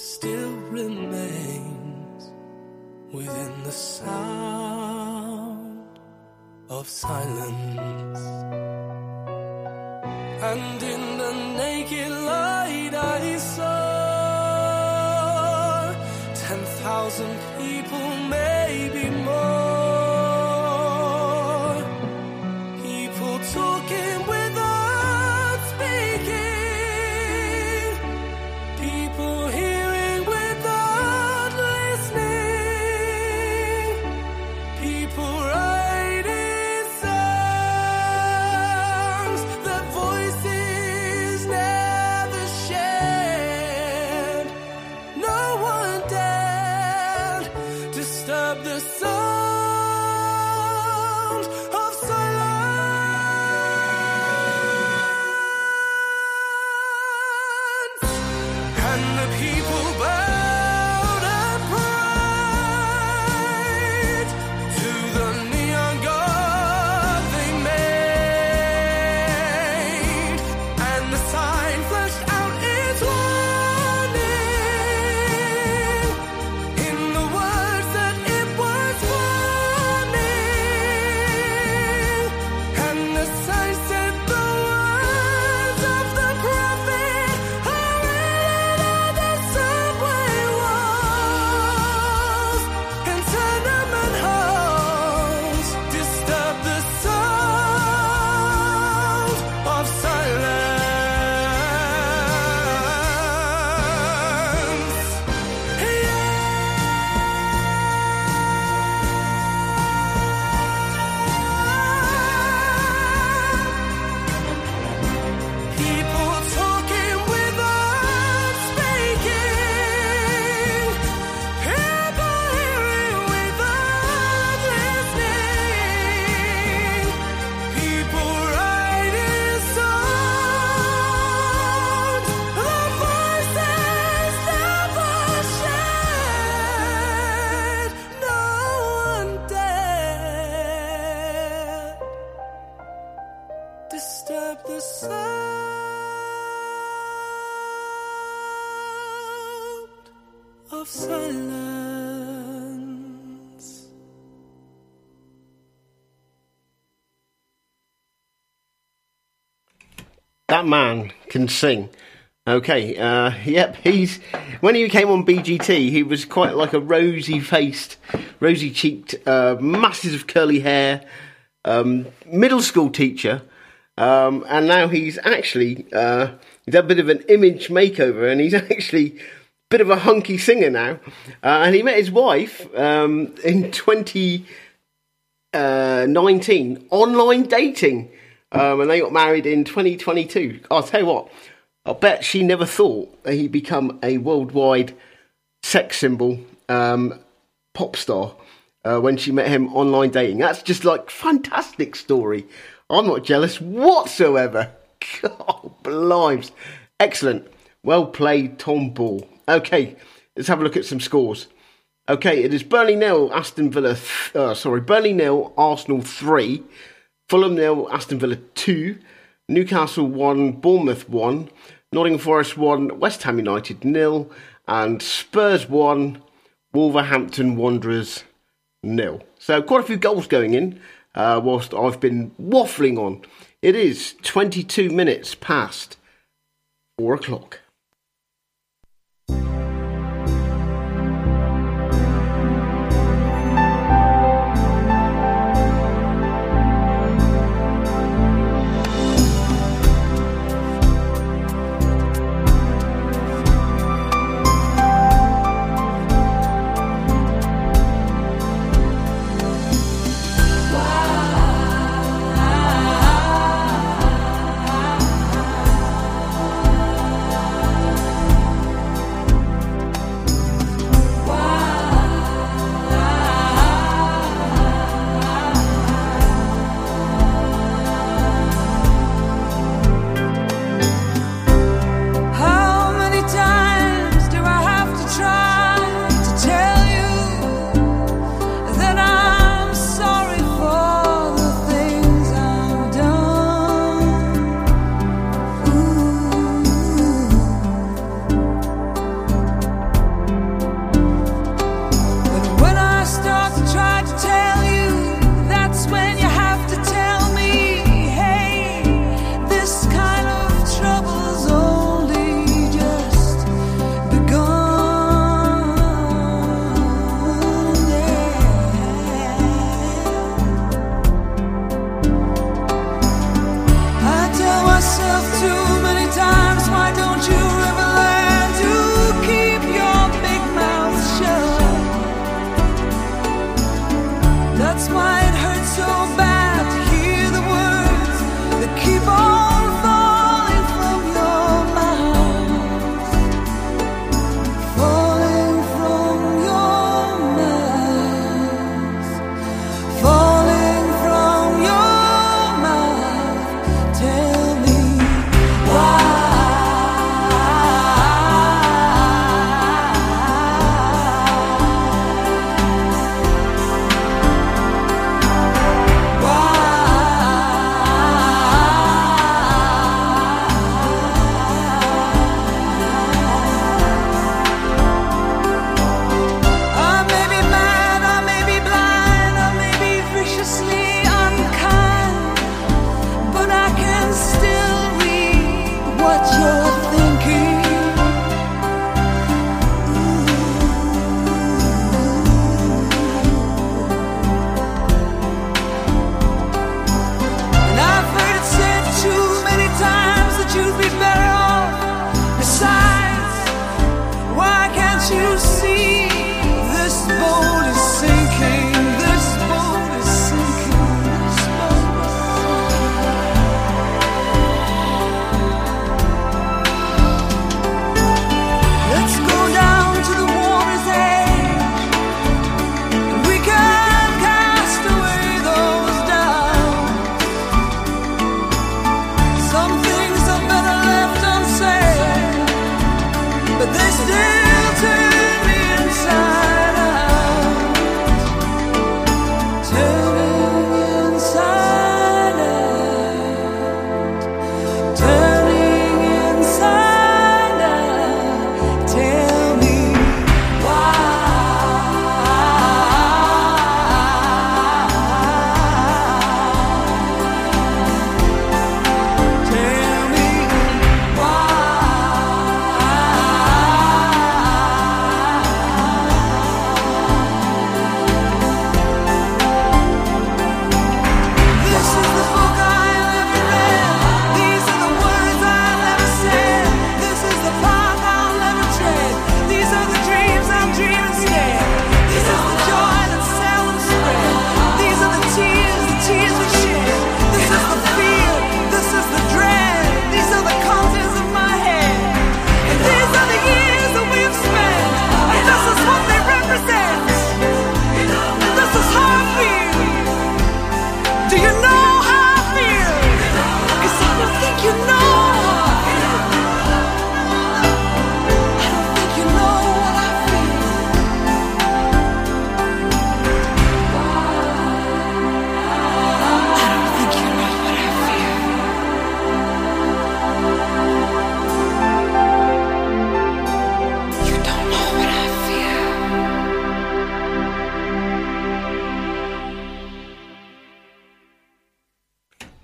still remains within the sound of silence. And in the naked light, I saw ten thousand That man can sing. Okay, uh, *laughs* yep, he's. When he came on BGT, he was quite like a rosy faced, rosy cheeked, uh, masses of curly hair, um, middle school teacher. Um, and now he's actually. Uh, he's had a bit of an image makeover and he's *laughs* actually a bit of a hunky singer now. Uh, and he met his wife um, in 2019 online dating. Um, and they got married in 2022. I'll tell you what, I bet she never thought that he'd become a worldwide sex symbol um, pop star uh, when she met him online dating. That's just like fantastic story. I'm not jealous whatsoever. *laughs* God, blimes. Excellent. Well played, Tom Ball. Okay, let's have a look at some scores. Okay, it is Burnley nil, Aston Villa. Th- uh, sorry, Burnley nil, Arsenal three, Fulham nil, Aston Villa two, Newcastle one, Bournemouth one, Nottingham Forest one, West Ham United nil, and Spurs one, Wolverhampton Wanderers nil. So quite a few goals going in. Uh, whilst I've been waffling on, it is 22 minutes past four o'clock.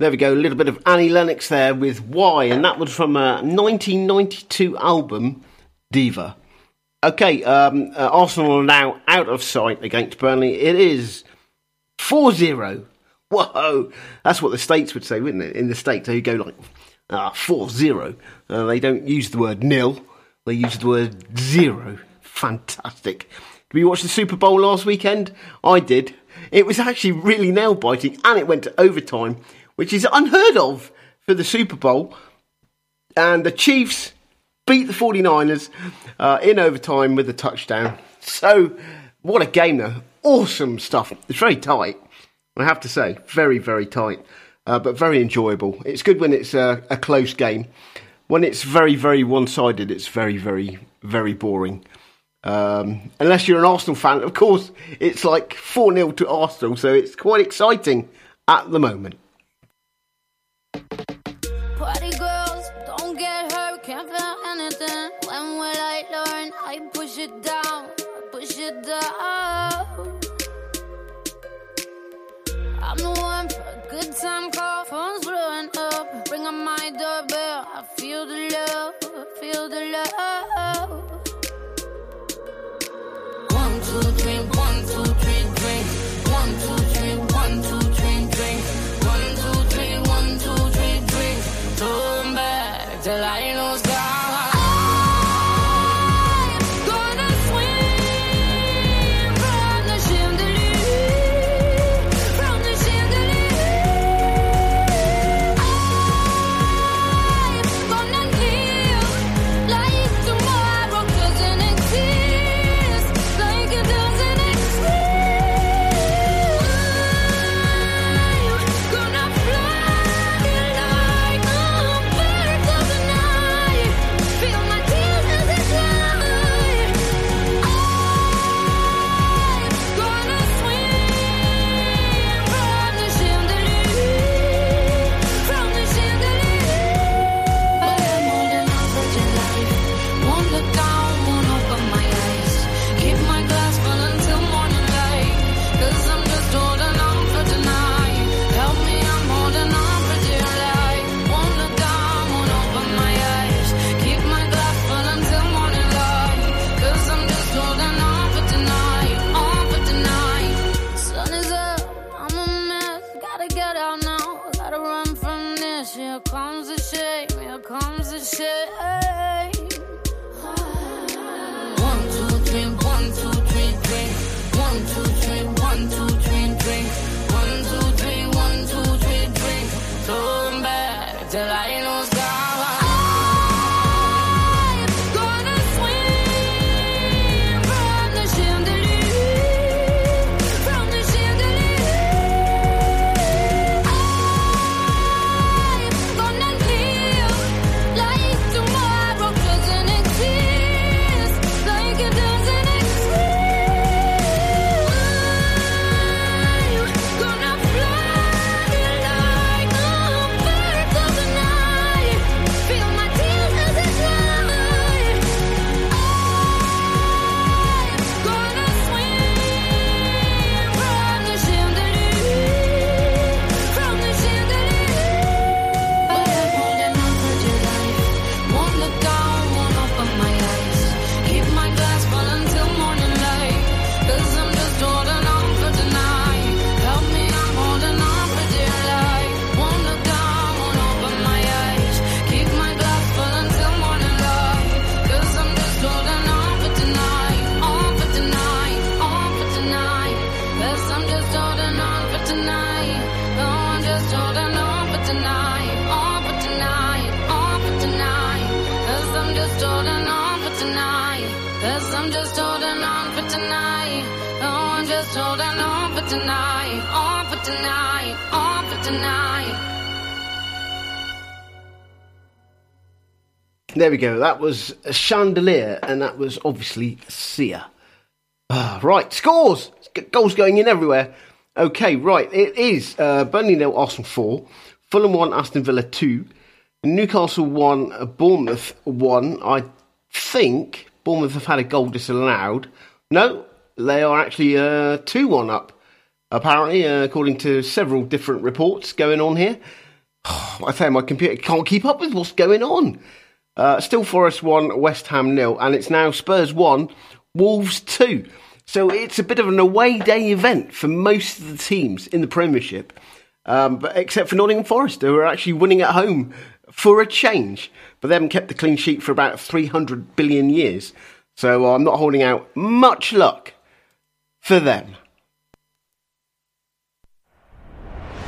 There we go, a little bit of Annie Lennox there with Why, and that was from a 1992 album, Diva. Okay, um, uh, Arsenal are now out of sight against Burnley. It is 4 0. Whoa! That's what the States would say, wouldn't it? In the States, they go like ah, 4 0. Uh, they don't use the word nil, they use the word zero. Fantastic. Did we watch the Super Bowl last weekend? I did. It was actually really nail biting and it went to overtime, which is unheard of for the Super Bowl. And the Chiefs beat the 49ers uh, in overtime with a touchdown. So, what a game, though. Awesome stuff. It's very tight, I have to say. Very, very tight, uh, but very enjoyable. It's good when it's a, a close game. When it's very, very one sided, it's very, very, very boring. Um, unless you're an Arsenal fan, of course, it's like 4 0 to Arsenal, so it's quite exciting at the moment. Anything. When will I learn? I push it down, push it down. I'm the one for a good time call, phone's blowing up. Ring on my doorbell, I feel the love, I feel the love. There we go. That was a chandelier, and that was obviously Sia. Ah, right, scores. Goals going in everywhere. Okay, right. It is uh, Burnley nil, Arsenal four, Fulham one, Aston Villa two, Newcastle one, uh, Bournemouth one. I think Bournemouth have had a goal disallowed. No, they are actually uh, two one up. Apparently, uh, according to several different reports going on here. *sighs* I you, my computer can't keep up with what's going on. Uh, still Forest 1, West Ham nil, and it's now Spurs 1, Wolves 2. So it's a bit of an away day event for most of the teams in the Premiership, um, but except for Nottingham Forest, who are actually winning at home for a change. But they haven't kept the clean sheet for about 300 billion years. So I'm not holding out much luck for them.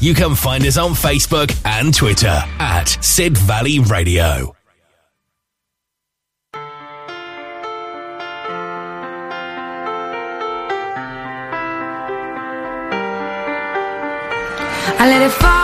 you can find us on Facebook and Twitter at Sid Valley Radio. I let it fall,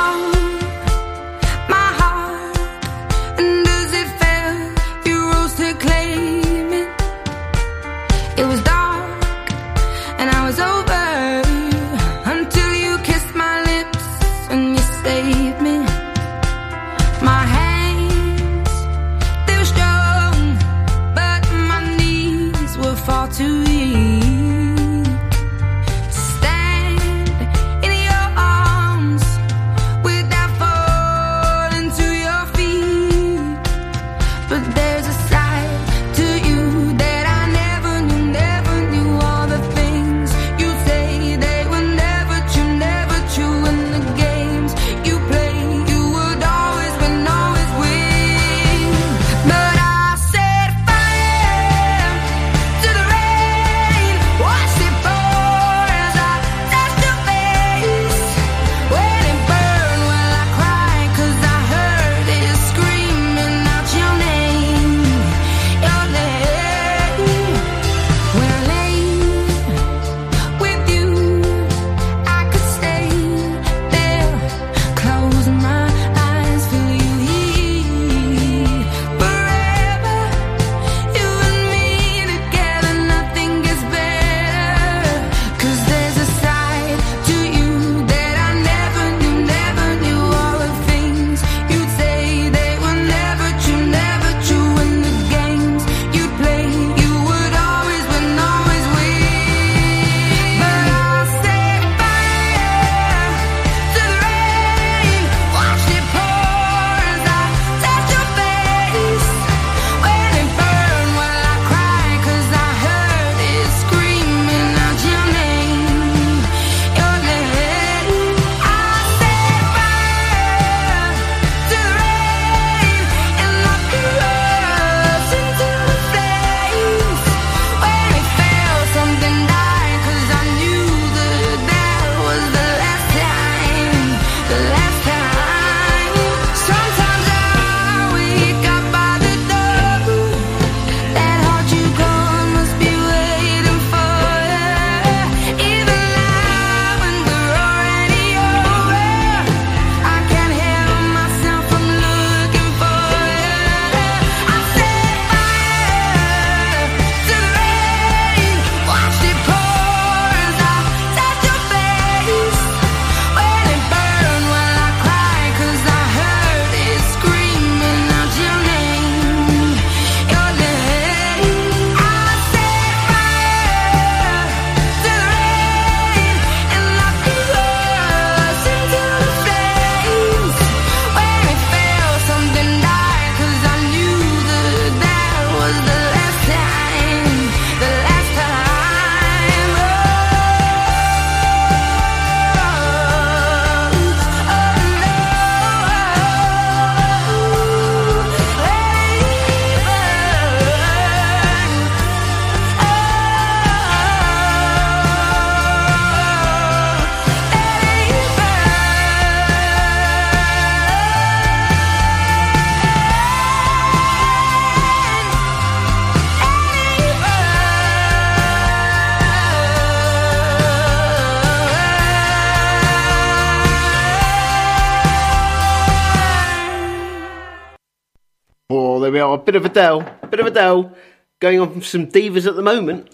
bit of Adele. Bit of Adele. Going on from some divas at the moment.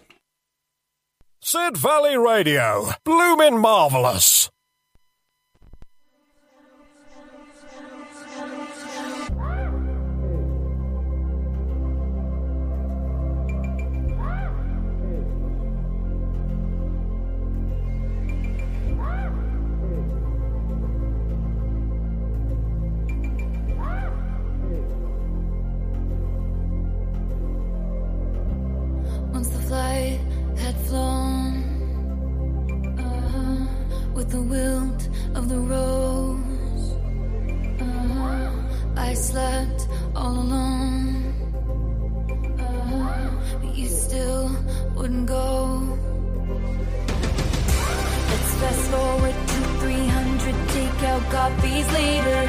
Sid Valley Radio. Bloomin' marvellous. I slept all alone. But you still wouldn't go. Let's fast forward to 300 takeout copies later.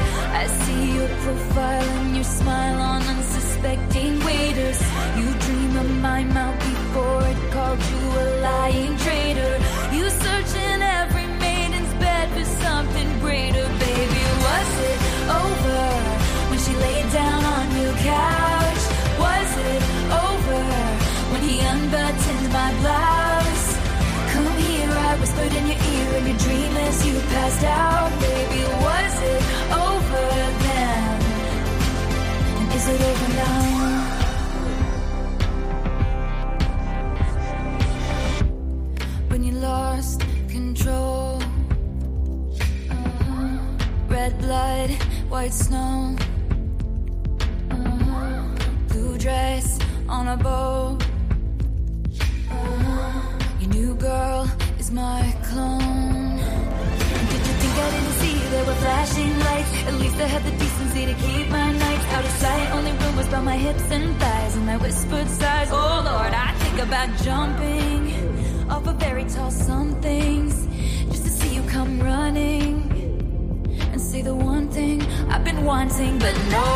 I see your profile and your smile on unsuspecting waiters. You dream of my mouth before it called you a lying traitor. You search in every maiden's bed for something greater, baby. Was it over laid down on your couch? Was it over when he unbuttoned my blouse? Come here, I whispered in your ear in your dream as you passed out. Baby, was it over then? And is it over now? When you lost control, uh-huh. red blood, white snow, dress on a boat. Uh-huh. Your new girl is my clone. Did you think I didn't see there were flashing lights? At least I had the decency to keep my nights out of sight. Only rumors about my hips and thighs and my whispered sighs. Oh Lord, I think about jumping off a very tall somethings just to see you come running and say the one thing I've been wanting, but no.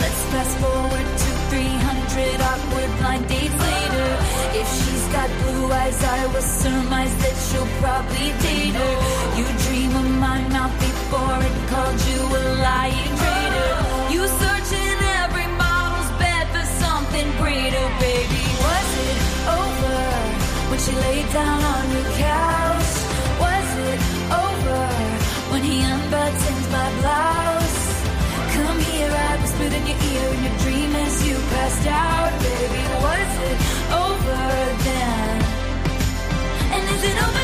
Let's fast forward to 300 awkward blind dates later. If she's got blue eyes, I will surmise that she'll probably date her. You dream of my mouth before it called you a lying traitor. You search in every model's bed for something greater, baby. Was it over when she laid down on your couch? Was it over when he unbuttoned my blouse? Come here, I whispered in your ear in your as you passed out, baby. Was it over then? And is it over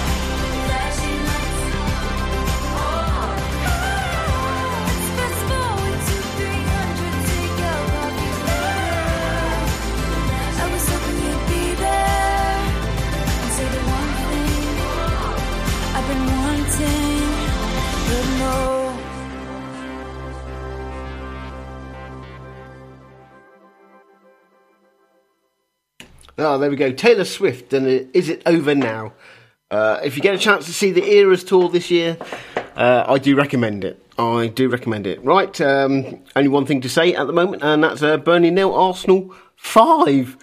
Oh, there we go. Taylor Swift, and Is it over now? Uh, if you get a chance to see the Eras tour this year, uh, I do recommend it. I do recommend it. Right, um, only one thing to say at the moment, and that's uh, Burnley nil, Arsenal five.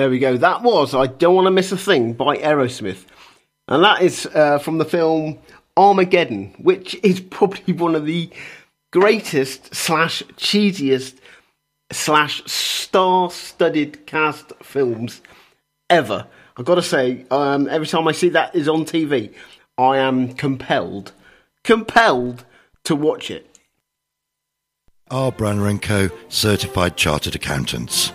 There we go. That was I Don't Want to Miss a Thing by Aerosmith. And that is uh, from the film Armageddon, which is probably one of the greatest slash cheesiest slash star studded cast films ever. I've got to say, um, every time I see that is on TV, I am compelled, compelled to watch it. R. Branner & Co. certified chartered accountants?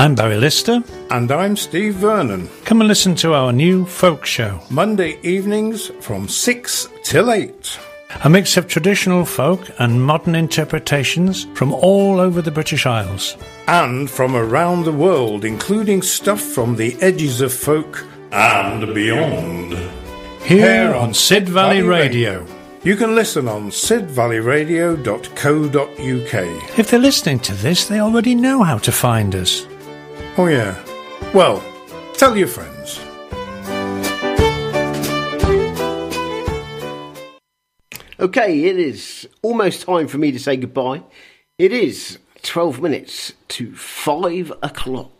I'm Barry Lister. And I'm Steve Vernon. Come and listen to our new folk show. Monday evenings from 6 till 8. A mix of traditional folk and modern interpretations from all over the British Isles. And from around the world, including stuff from the edges of folk and beyond. Here on Sid Valley Radio. You can listen on sidvalleyradio.co.uk. If they're listening to this, they already know how to find us. Oh, yeah. Well, tell your friends. Okay, it is almost time for me to say goodbye. It is 12 minutes to 5 o'clock.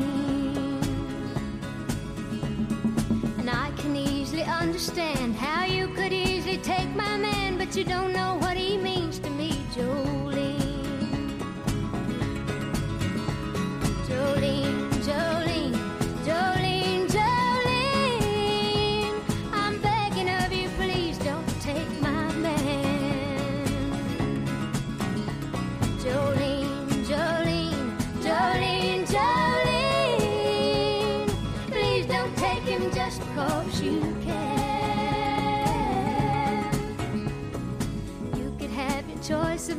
Understand how you could easily take my man, but you don't know what he means to me, Jolene.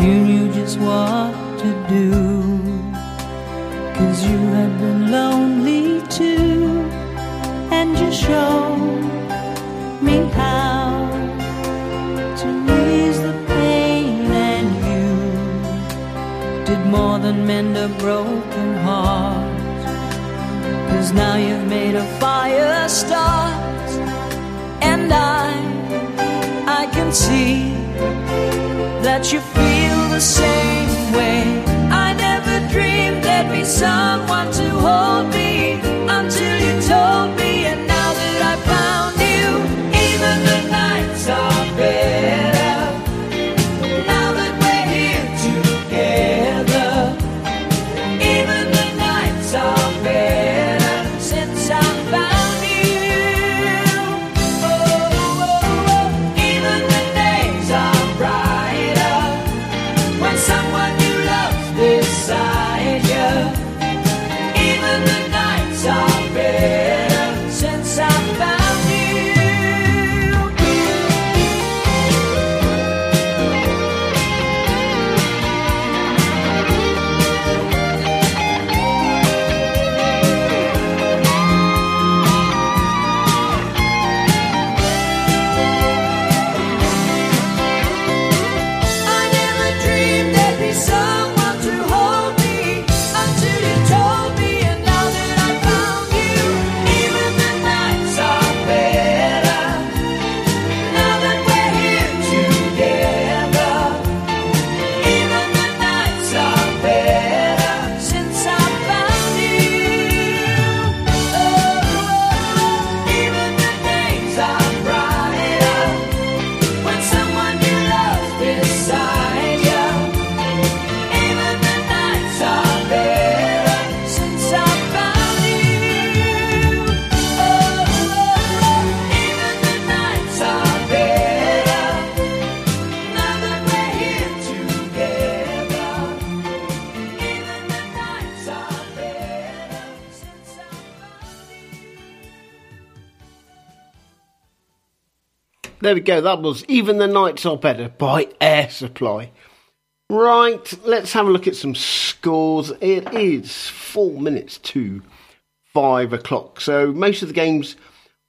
You knew just what to do. Cause you had been lonely too. And you showed me how to ease the pain. And you did more than mend a broken heart. Cause now you've made a fire start. And I, I can see that you feel same way. I never dreamed there'd be someone to hold me until you told me. There we go. That was Even the Nights Are Better by Air Supply. Right, let's have a look at some scores. It is four minutes to five o'clock. So most of the games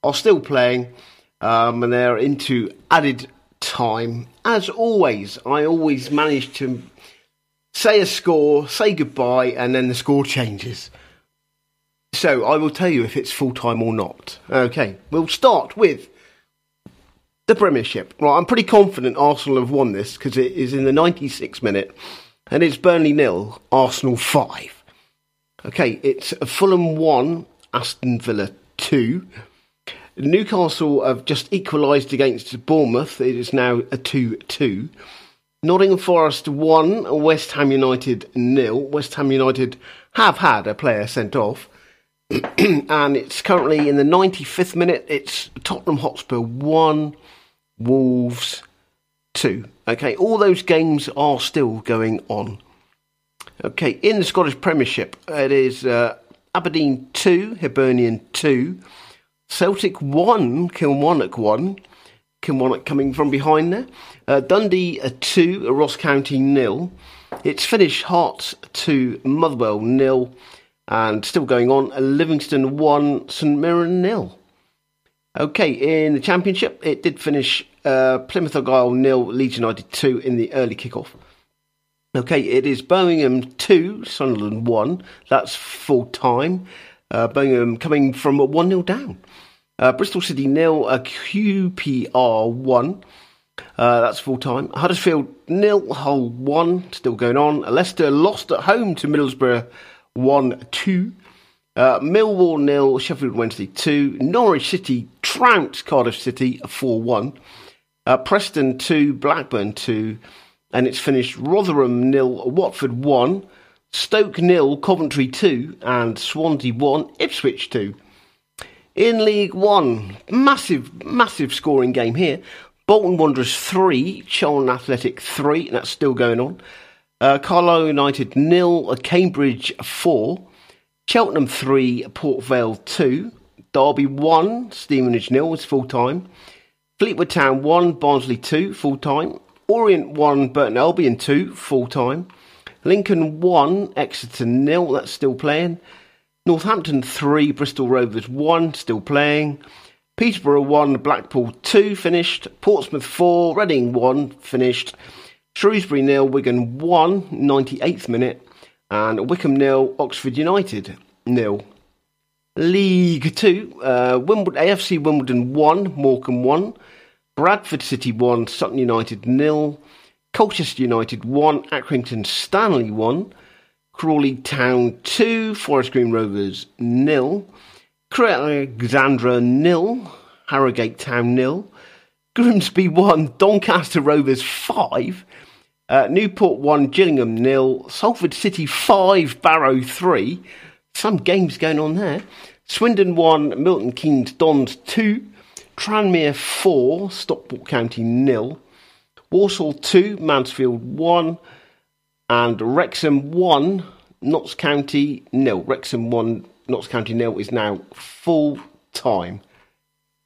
are still playing um, and they're into added time. As always, I always manage to say a score, say goodbye, and then the score changes. So I will tell you if it's full time or not. Okay, we'll start with the Premiership. Right, I'm pretty confident Arsenal have won this because it is in the 96th minute and it's Burnley nil, Arsenal 5. Okay, it's Fulham 1, Aston Villa 2. Newcastle have just equalised against Bournemouth. It is now a 2 2. Nottingham Forest 1, West Ham United nil. West Ham United have had a player sent off. *clears throat* and it's currently in the 95th minute. It's Tottenham Hotspur 1, Wolves 2. Okay, all those games are still going on. Okay, in the Scottish Premiership, it is uh, Aberdeen 2, Hibernian 2, Celtic 1, Kilmarnock 1. Kilmarnock coming from behind there. Uh, Dundee a 2, Ross County nil. It's finished Hearts 2, Motherwell nil. And still going on, Livingston 1, St Mirren nil. Okay, in the Championship, it did finish uh, Plymouth Argyle nil, Leeds United 2 in the early kickoff. Okay, it is Birmingham 2, Sunderland 1. That's full time. Uh, Birmingham coming from a 1 0 down. Uh, Bristol City nil, uh, QPR 1. Uh, that's full time. Huddersfield nil, Hull 1. Still going on. Leicester lost at home to Middlesbrough 1 2. Uh, Millwall nil, Sheffield Wednesday 2. Norwich City trounced Cardiff City 4 1. Uh, Preston 2, Blackburn 2. And it's finished Rotherham nil, Watford 1. Stoke nil, Coventry 2. And Swansea 1, Ipswich 2. In League One, massive, massive scoring game here. Bolton Wanderers 3, Charlton Athletic 3, and that's still going on. Uh, Carlisle United nil, Cambridge 4. Cheltenham 3, Port Vale 2. Derby 1, Stevenage nil, it's full time. Fleetwood Town 1, Barnsley 2, full time. Orient 1, Burton Albion 2, full time. Lincoln 1, Exeter nil, that's still playing. Northampton 3, Bristol Rovers 1, still playing. Peterborough 1, Blackpool 2, finished. Portsmouth 4, Reading 1, finished. Shrewsbury nil, Wigan 1, 98th minute. and Wycombe nil, Oxford United nil. League Two, uh, Wimbledon, AFC Wimbledon one, Morecambe one, Bradford City one, Sutton United nil, Colchester United one, Accrington Stanley one, Crawley Town two, Forest Green Rovers nil, Crewe Alexandra nil, Harrogate Town nil, Grimsby one, Doncaster Rovers five, uh, Newport one, Gillingham nil, Salford City five, Barrow three. Some games going on there. Swindon one, Milton Keynes Dons two, Tranmere four, Stockport County nil, Walsall two, Mansfield one, and Wrexham one, Notts County nil. Wrexham one, Notts County nil is now full time.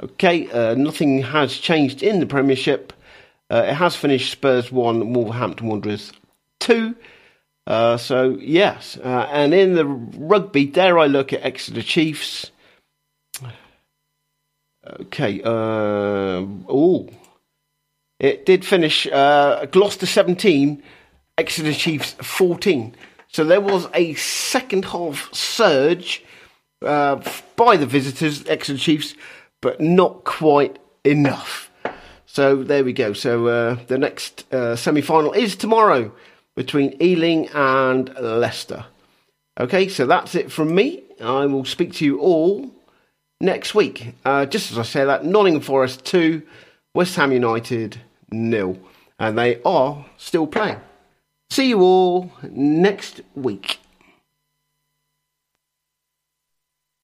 Okay, uh, nothing has changed in the Premiership. Uh, it has finished Spurs 1, Wolverhampton Wanderers 2. Uh, so, yes. Uh, and in the rugby, dare I look at Exeter Chiefs? Okay. Uh, oh. It did finish uh, Gloucester 17, Exeter Chiefs 14. So there was a second half surge uh, by the visitors, Exeter Chiefs, but not quite enough. So there we go. So uh, the next uh, semi final is tomorrow between Ealing and Leicester. Okay, so that's it from me. I will speak to you all next week. Uh, just as I say that, Nottingham Forest 2, West Ham United nil. And they are still playing. See you all next week.